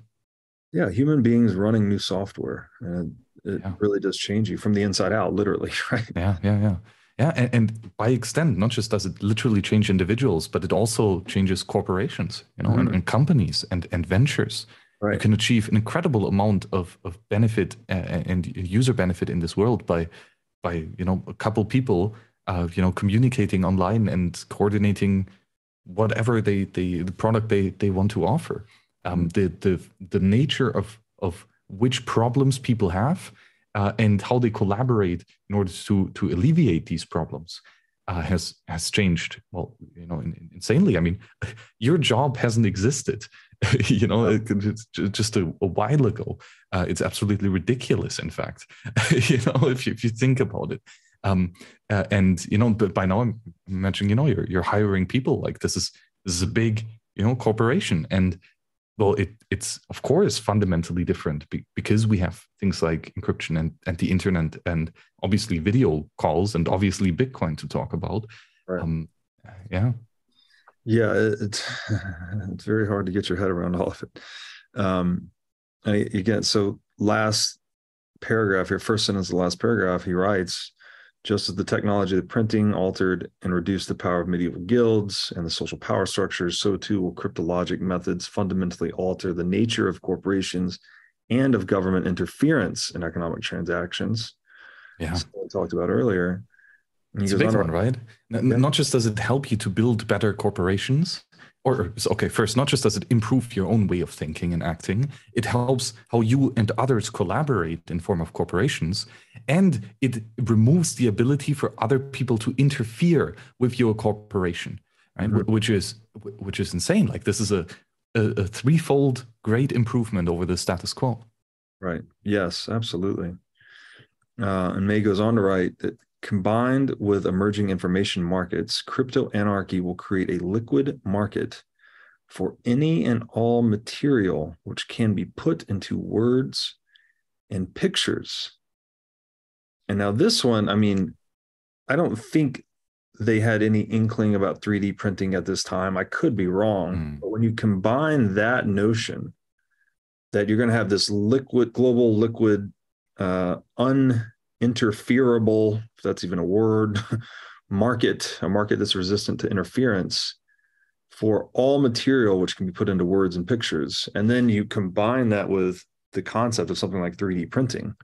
yeah human beings running new software and it yeah. really does change you from the inside out literally right yeah yeah yeah yeah and, and, by extent not just does it literally change individuals but it also changes corporations you know mm-hmm. and, and companies and and ventures Right. You can achieve an incredible amount of, of benefit uh, and user benefit in this world by by you know a couple people uh, you know communicating online and coordinating whatever they, they the product they, they want to offer. Um, the the the nature of of which problems people have uh, and how they collaborate in order to to alleviate these problems uh, has has changed well you know insanely i mean your job hasn't existed you know it's just a, a while ago uh, it's absolutely ridiculous in fact you know if you, if you think about it um, uh, and you know but by now i'm mentioning, you know you're, you're hiring people like this is this is a big you know corporation and well, it, it's of course fundamentally different be, because we have things like encryption and, and the internet and obviously video calls and obviously Bitcoin to talk about. Right. Um, yeah. Yeah, it's it's very hard to get your head around all of it. Um, again, so last paragraph here, first sentence, of the last paragraph, he writes, just as the technology of printing altered and reduced the power of medieval guilds and the social power structures, so too will cryptologic methods fundamentally alter the nature of corporations and of government interference in economic transactions. Yeah, so we talked about earlier. It's a big on, one, right? Yeah. Not just does it help you to build better corporations, or okay, first, not just does it improve your own way of thinking and acting, it helps how you and others collaborate in form of corporations, and it removes the ability for other people to interfere with your corporation, right? Mm-hmm. Which is which is insane. Like this is a, a, a threefold great improvement over the status quo. Right. Yes, absolutely. Uh, and May goes on to write that Combined with emerging information markets, crypto anarchy will create a liquid market for any and all material which can be put into words and pictures. And now, this one, I mean, I don't think they had any inkling about 3D printing at this time. I could be wrong. Mm. But when you combine that notion that you're going to have this liquid, global liquid, uh, un interferable, if that's even a word, market, a market that's resistant to interference for all material which can be put into words and pictures. And then you combine that with the concept of something like 3D printing,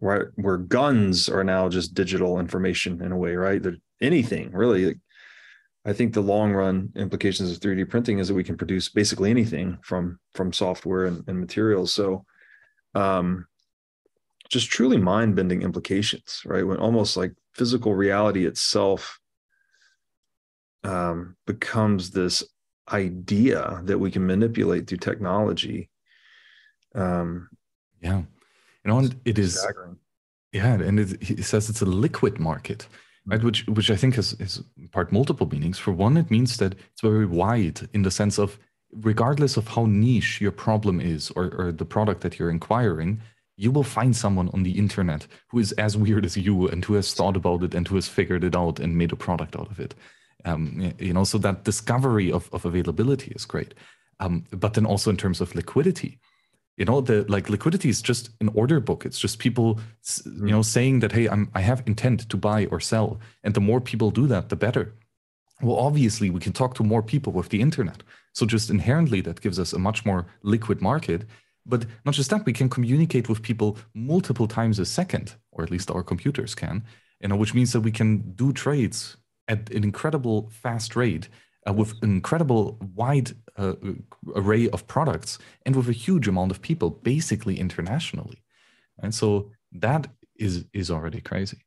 right? Where guns are now just digital information in a way, right? That anything really. I think the long run implications of 3D printing is that we can produce basically anything from from software and, and materials. So um, just truly mind bending implications, right? When almost like physical reality itself um, becomes this idea that we can manipulate through technology. Um, yeah, And know, it is. Staggering. Yeah, and it, he says it's a liquid market, right? Which, which I think has, has part multiple meanings. For one, it means that it's very wide in the sense of, regardless of how niche your problem is or, or the product that you're inquiring, you will find someone on the internet who is as weird as you and who has thought about it and who has figured it out and made a product out of it. Um, you know, so that discovery of, of availability is great. Um, but then also in terms of liquidity, you know, the like liquidity is just an order book. It's just people, you know, saying that, hey, I'm I have intent to buy or sell, and the more people do that, the better. Well, obviously, we can talk to more people with the internet. So just inherently, that gives us a much more liquid market but not just that, we can communicate with people multiple times a second, or at least our computers can, you know, which means that we can do trades at an incredible fast rate uh, with an incredible wide uh, array of products and with a huge amount of people, basically internationally. And so that is is already crazy.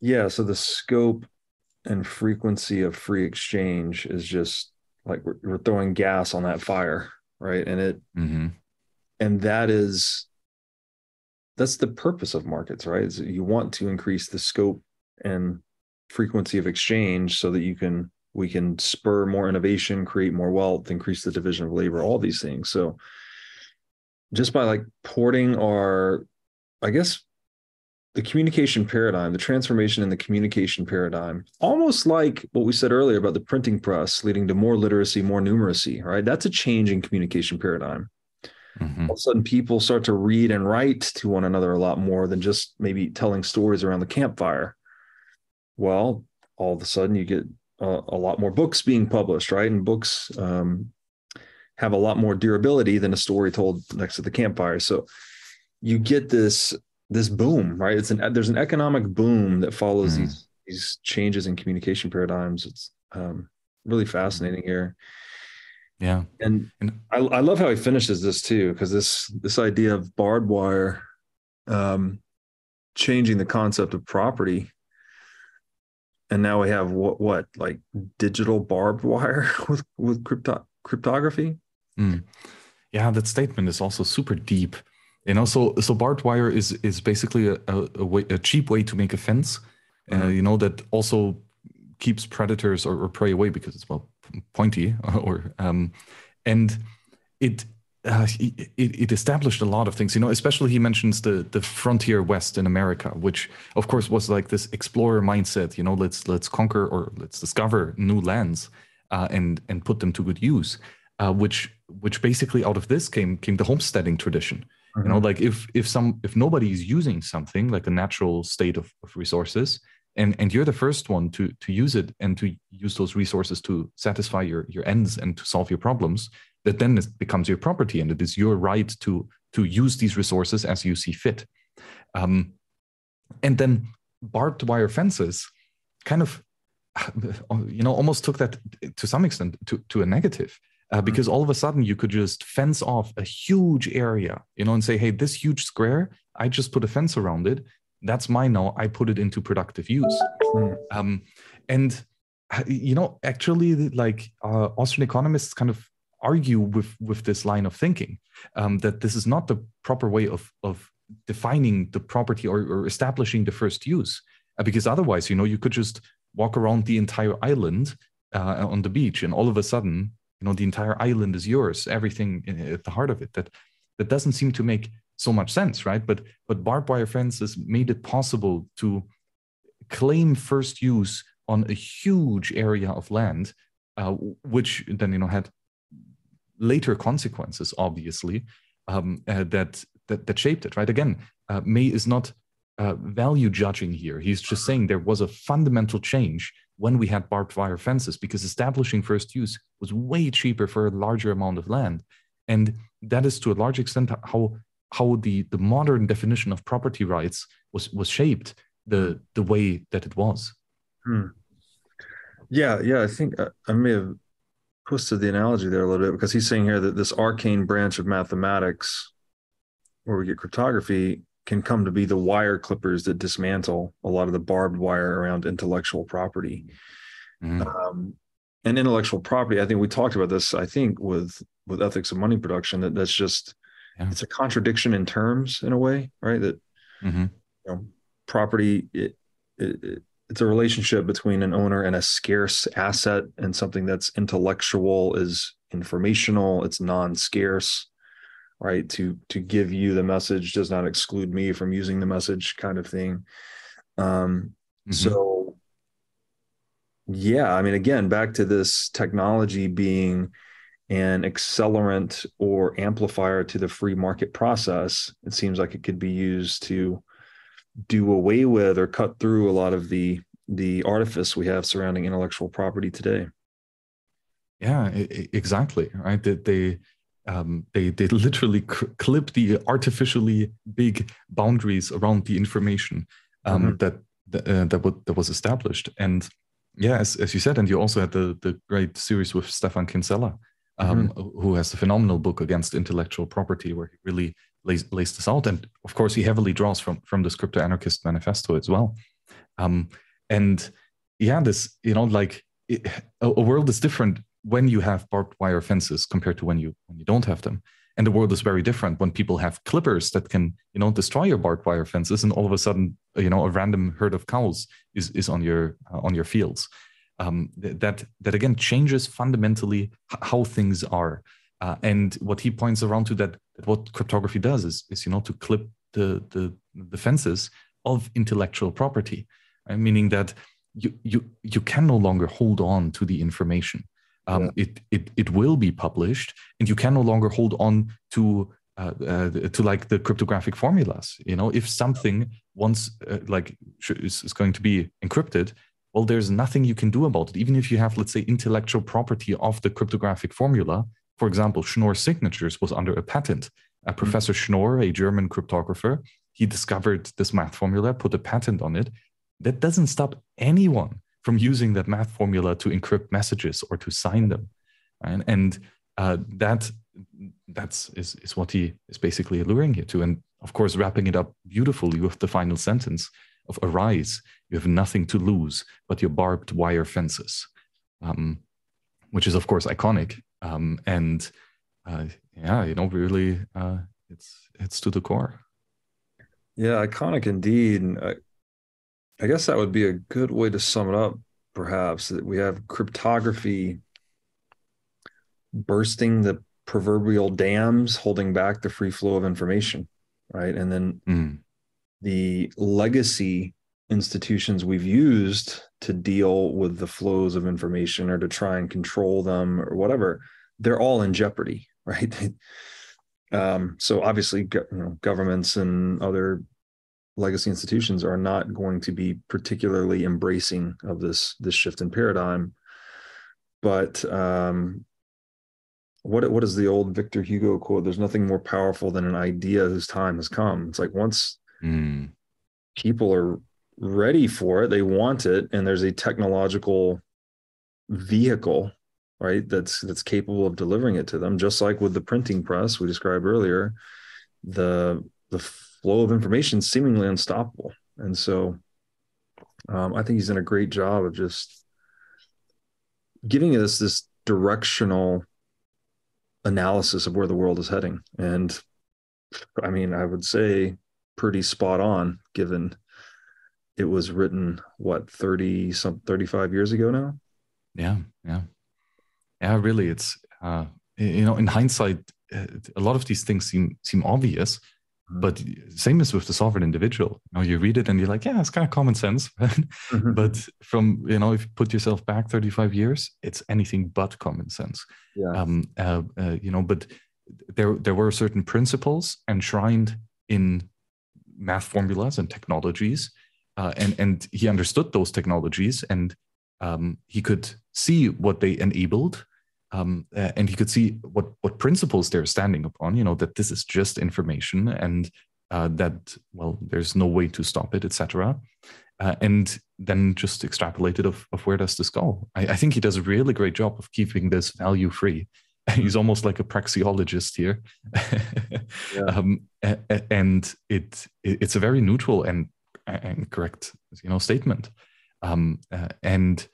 Yeah. So the scope and frequency of free exchange is just like we're, we're throwing gas on that fire, right? And it mm-hmm and that is that's the purpose of markets right? Is you want to increase the scope and frequency of exchange so that you can we can spur more innovation create more wealth increase the division of labor all these things. So just by like porting our i guess the communication paradigm the transformation in the communication paradigm almost like what we said earlier about the printing press leading to more literacy more numeracy right? That's a change in communication paradigm Mm-hmm. All of a sudden, people start to read and write to one another a lot more than just maybe telling stories around the campfire. Well, all of a sudden, you get a, a lot more books being published, right? And books um, have a lot more durability than a story told next to the campfire. So you get this this boom, right? It's an there's an economic boom that follows mm-hmm. these these changes in communication paradigms. It's um, really fascinating here. Yeah. And, and I, I love how he finishes this too, because this this idea of barbed wire um changing the concept of property. And now we have what what like digital barbed wire with with crypto cryptography. Mm. Yeah, that statement is also super deep. And also, so barbed wire is is basically a a, a, way, a cheap way to make a fence. Mm-hmm. Uh, you know that also keeps predators or, or, prey away because it's well pointy or um, and it uh, it, it, established a lot of things, you know, especially he mentions the the frontier west in America, which of course was like this explorer mindset, you know, let's let's conquer or let's discover new lands uh, and and put them to good use, uh, which which basically out of this came came the homesteading tradition. Mm-hmm. You know, mm-hmm. like if if some if nobody is using something like a natural state of, of resources, and and you're the first one to to use it and to use those resources to satisfy your your ends and to solve your problems. That then it becomes your property and it is your right to to use these resources as you see fit. Um, and then barbed wire fences kind of you know almost took that to some extent to, to a negative uh, mm-hmm. because all of a sudden you could just fence off a huge area you know and say hey this huge square i just put a fence around it that's mine now i put it into productive use mm. um, and uh, you know actually like uh, austrian economists kind of argue with with this line of thinking um, that this is not the proper way of of defining the property or, or establishing the first use uh, because otherwise you know you could just walk around the entire island uh, on the beach and all of a sudden you know the entire island is yours everything at the heart of it that that doesn't seem to make so much sense right but but barbed wire fences made it possible to claim first use on a huge area of land uh, which then you know had later consequences, obviously, um, uh, that, that that shaped it. Right? Again, uh, May is not uh, value judging here. He's just saying there was a fundamental change when we had barbed wire fences because establishing first use was way cheaper for a larger amount of land, and that is to a large extent how how the the modern definition of property rights was was shaped the the way that it was. Hmm. Yeah, yeah. I think I, uh, I may have twisted the analogy there a little bit because he's saying here that this arcane branch of mathematics where we get cryptography can come to be the wire clippers that dismantle a lot of the barbed wire around intellectual property mm-hmm. um, and intellectual property i think we talked about this i think with with ethics of money production that that's just yeah. it's a contradiction in terms in a way right that mm-hmm. you know property it, it, it it's a relationship between an owner and a scarce asset and something that's intellectual is informational it's non-scarce right to to give you the message does not exclude me from using the message kind of thing um mm-hmm. so yeah i mean again back to this technology being an accelerant or amplifier to the free market process it seems like it could be used to do away with or cut through a lot of the the artifice we have surrounding intellectual property today. Yeah, exactly. Right. They they um, they, they literally clip the artificially big boundaries around the information um, mm-hmm. that that, uh, that, w- that was established. And yeah, as, as you said, and you also had the the great series with Stephan Kinsella, um, mm-hmm. who has a phenomenal book against intellectual property, where he really lays, lays this out. And of course, he heavily draws from from the Crypto Anarchist Manifesto as well. Um, and yeah, this you know like it, a, a world is different when you have barbed wire fences compared to when you when you don't have them and the world is very different when people have clippers that can you know destroy your barbed wire fences and all of a sudden you know a random herd of cows is is on your uh, on your fields um, that that again changes fundamentally how things are uh, and what he points around to that, that what cryptography does is, is you know to clip the, the the fences of intellectual property right? meaning that you you you can no longer hold on to the information um, yeah. it, it it will be published and you can no longer hold on to uh, uh, to like the cryptographic formulas you know if something once uh, like is, is going to be encrypted well there's nothing you can do about it even if you have let's say intellectual property of the cryptographic formula for example schnorr signatures was under a patent uh, professor mm-hmm. schnorr a german cryptographer he discovered this math formula put a patent on it that doesn't stop anyone from using that math formula to encrypt messages or to sign them right? and uh, that that's is, is what he is basically alluring you to and of course wrapping it up beautifully with the final sentence of arise you have nothing to lose but your barbed wire fences um, which is of course iconic um, and uh, yeah you know really uh, it's it's to the core yeah iconic indeed and uh, I guess that would be a good way to sum it up, perhaps, that we have cryptography bursting the proverbial dams holding back the free flow of information, right? And then mm. The legacy institutions we've used to deal with the flows of information or to try and control them or whatever, they're all in jeopardy, right? um, so obviously, you know, governments and other legacy institutions are not going to be particularly embracing of this this shift in paradigm. But um, what what is the old Victor Hugo quote? There's nothing more powerful than an idea whose time has come. It's like once mm. people are ready for it, they want it, and there's a technological vehicle, right? That's that's capable of delivering it to them. Just like with the printing press we described earlier, the the flow of information seemingly unstoppable. And so um, I think he's done a great job of just giving us this directional analysis of where the world is heading. And I mean, I would say pretty spot on given it was written what 30 some 35 years ago now yeah yeah yeah really it's uh you know in hindsight uh, a lot of these things seem seem obvious mm-hmm. but same as with the sovereign individual you know you read it and you're like yeah it's kind of common sense mm-hmm. but from you know if you put yourself back 35 years it's anything but common sense yeah. um uh, uh, you know but there there were certain principles enshrined in math formulas and technologies uh, and and he understood those technologies and um, he could see what they enabled um, uh, and he could see what what principles they're standing upon you know that this is just information and uh, that well there's no way to stop it etc uh, and then just extrapolated of, of where does this go? I, I, think he does a really great job of keeping this value free he's almost like a praxeologist here. Yeah. um, and it, it, it's a very neutral and and correct you know statement. Um, uh, and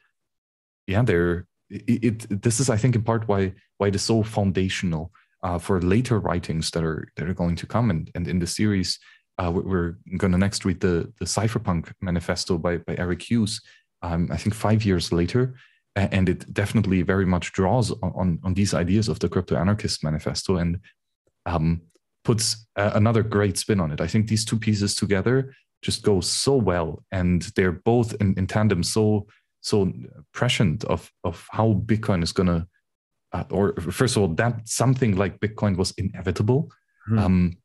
yeah there it, it, this is i think in part why why it is so foundational uh, for later writings that are that are going to come. And and in the series uh, we're going to next read the the cypherpunk manifesto by by eric hughes um, i think five years later and it definitely very much draws on on, these ideas of the crypto anarchist manifesto and um, puts another great spin on it i think these two pieces together just go so well and they're both in, in tandem so so prescient of of how bitcoin is going to uh, or first of all that something like bitcoin was inevitable hmm. um,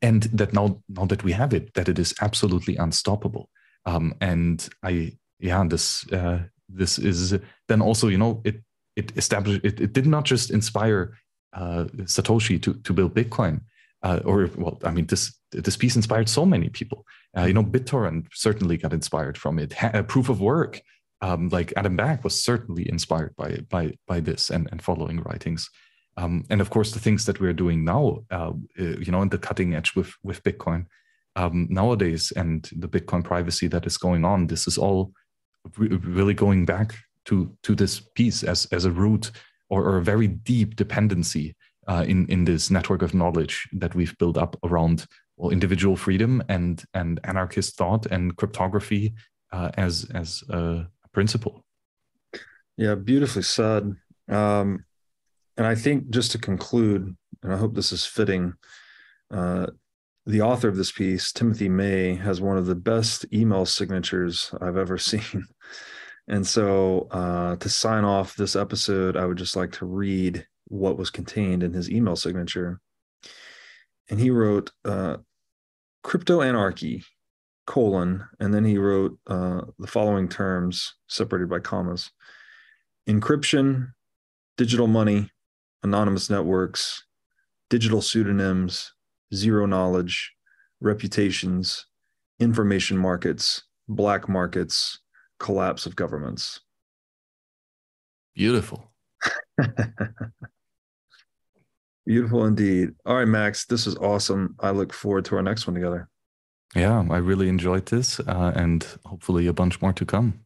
and that now now that we have it that it is absolutely unstoppable um, and i yeah this uh, this is then also you know it it established it, it did not just inspire uh, satoshi to to build bitcoin uh, or well, I mean, this this piece inspired so many people. Uh, you know, BitTorrent certainly got inspired from it. Ha- proof of work, um, like Adam Back, was certainly inspired by by by this and and following writings. Um, and of course, the things that we're doing now, uh, uh you know, in the cutting edge with with Bitcoin um, nowadays, and the Bitcoin privacy that is going on. This is all really going back to to this piece as as a root or, or a very deep dependency uh, in in this network of knowledge that we've built up around well, individual freedom and and anarchist thought and cryptography uh, as as a principle. Yeah, beautifully said. Um, and I think just to conclude, and I hope this is fitting, uh, the author of this piece, Timothy May, has one of the best email signatures I've ever seen. And so, uh, to sign off this episode, I would just like to read what was contained in his email signature. And he wrote uh, crypto anarchy, colon, and then he wrote uh, the following terms separated by commas encryption, digital money, anonymous networks, digital pseudonyms, zero knowledge, reputations, information markets, black markets, collapse of governments. Beautiful. Beautiful indeed. All right, Max, this is awesome. I look forward to our next one together. Yeah, I really enjoyed this uh, and hopefully a bunch more to come.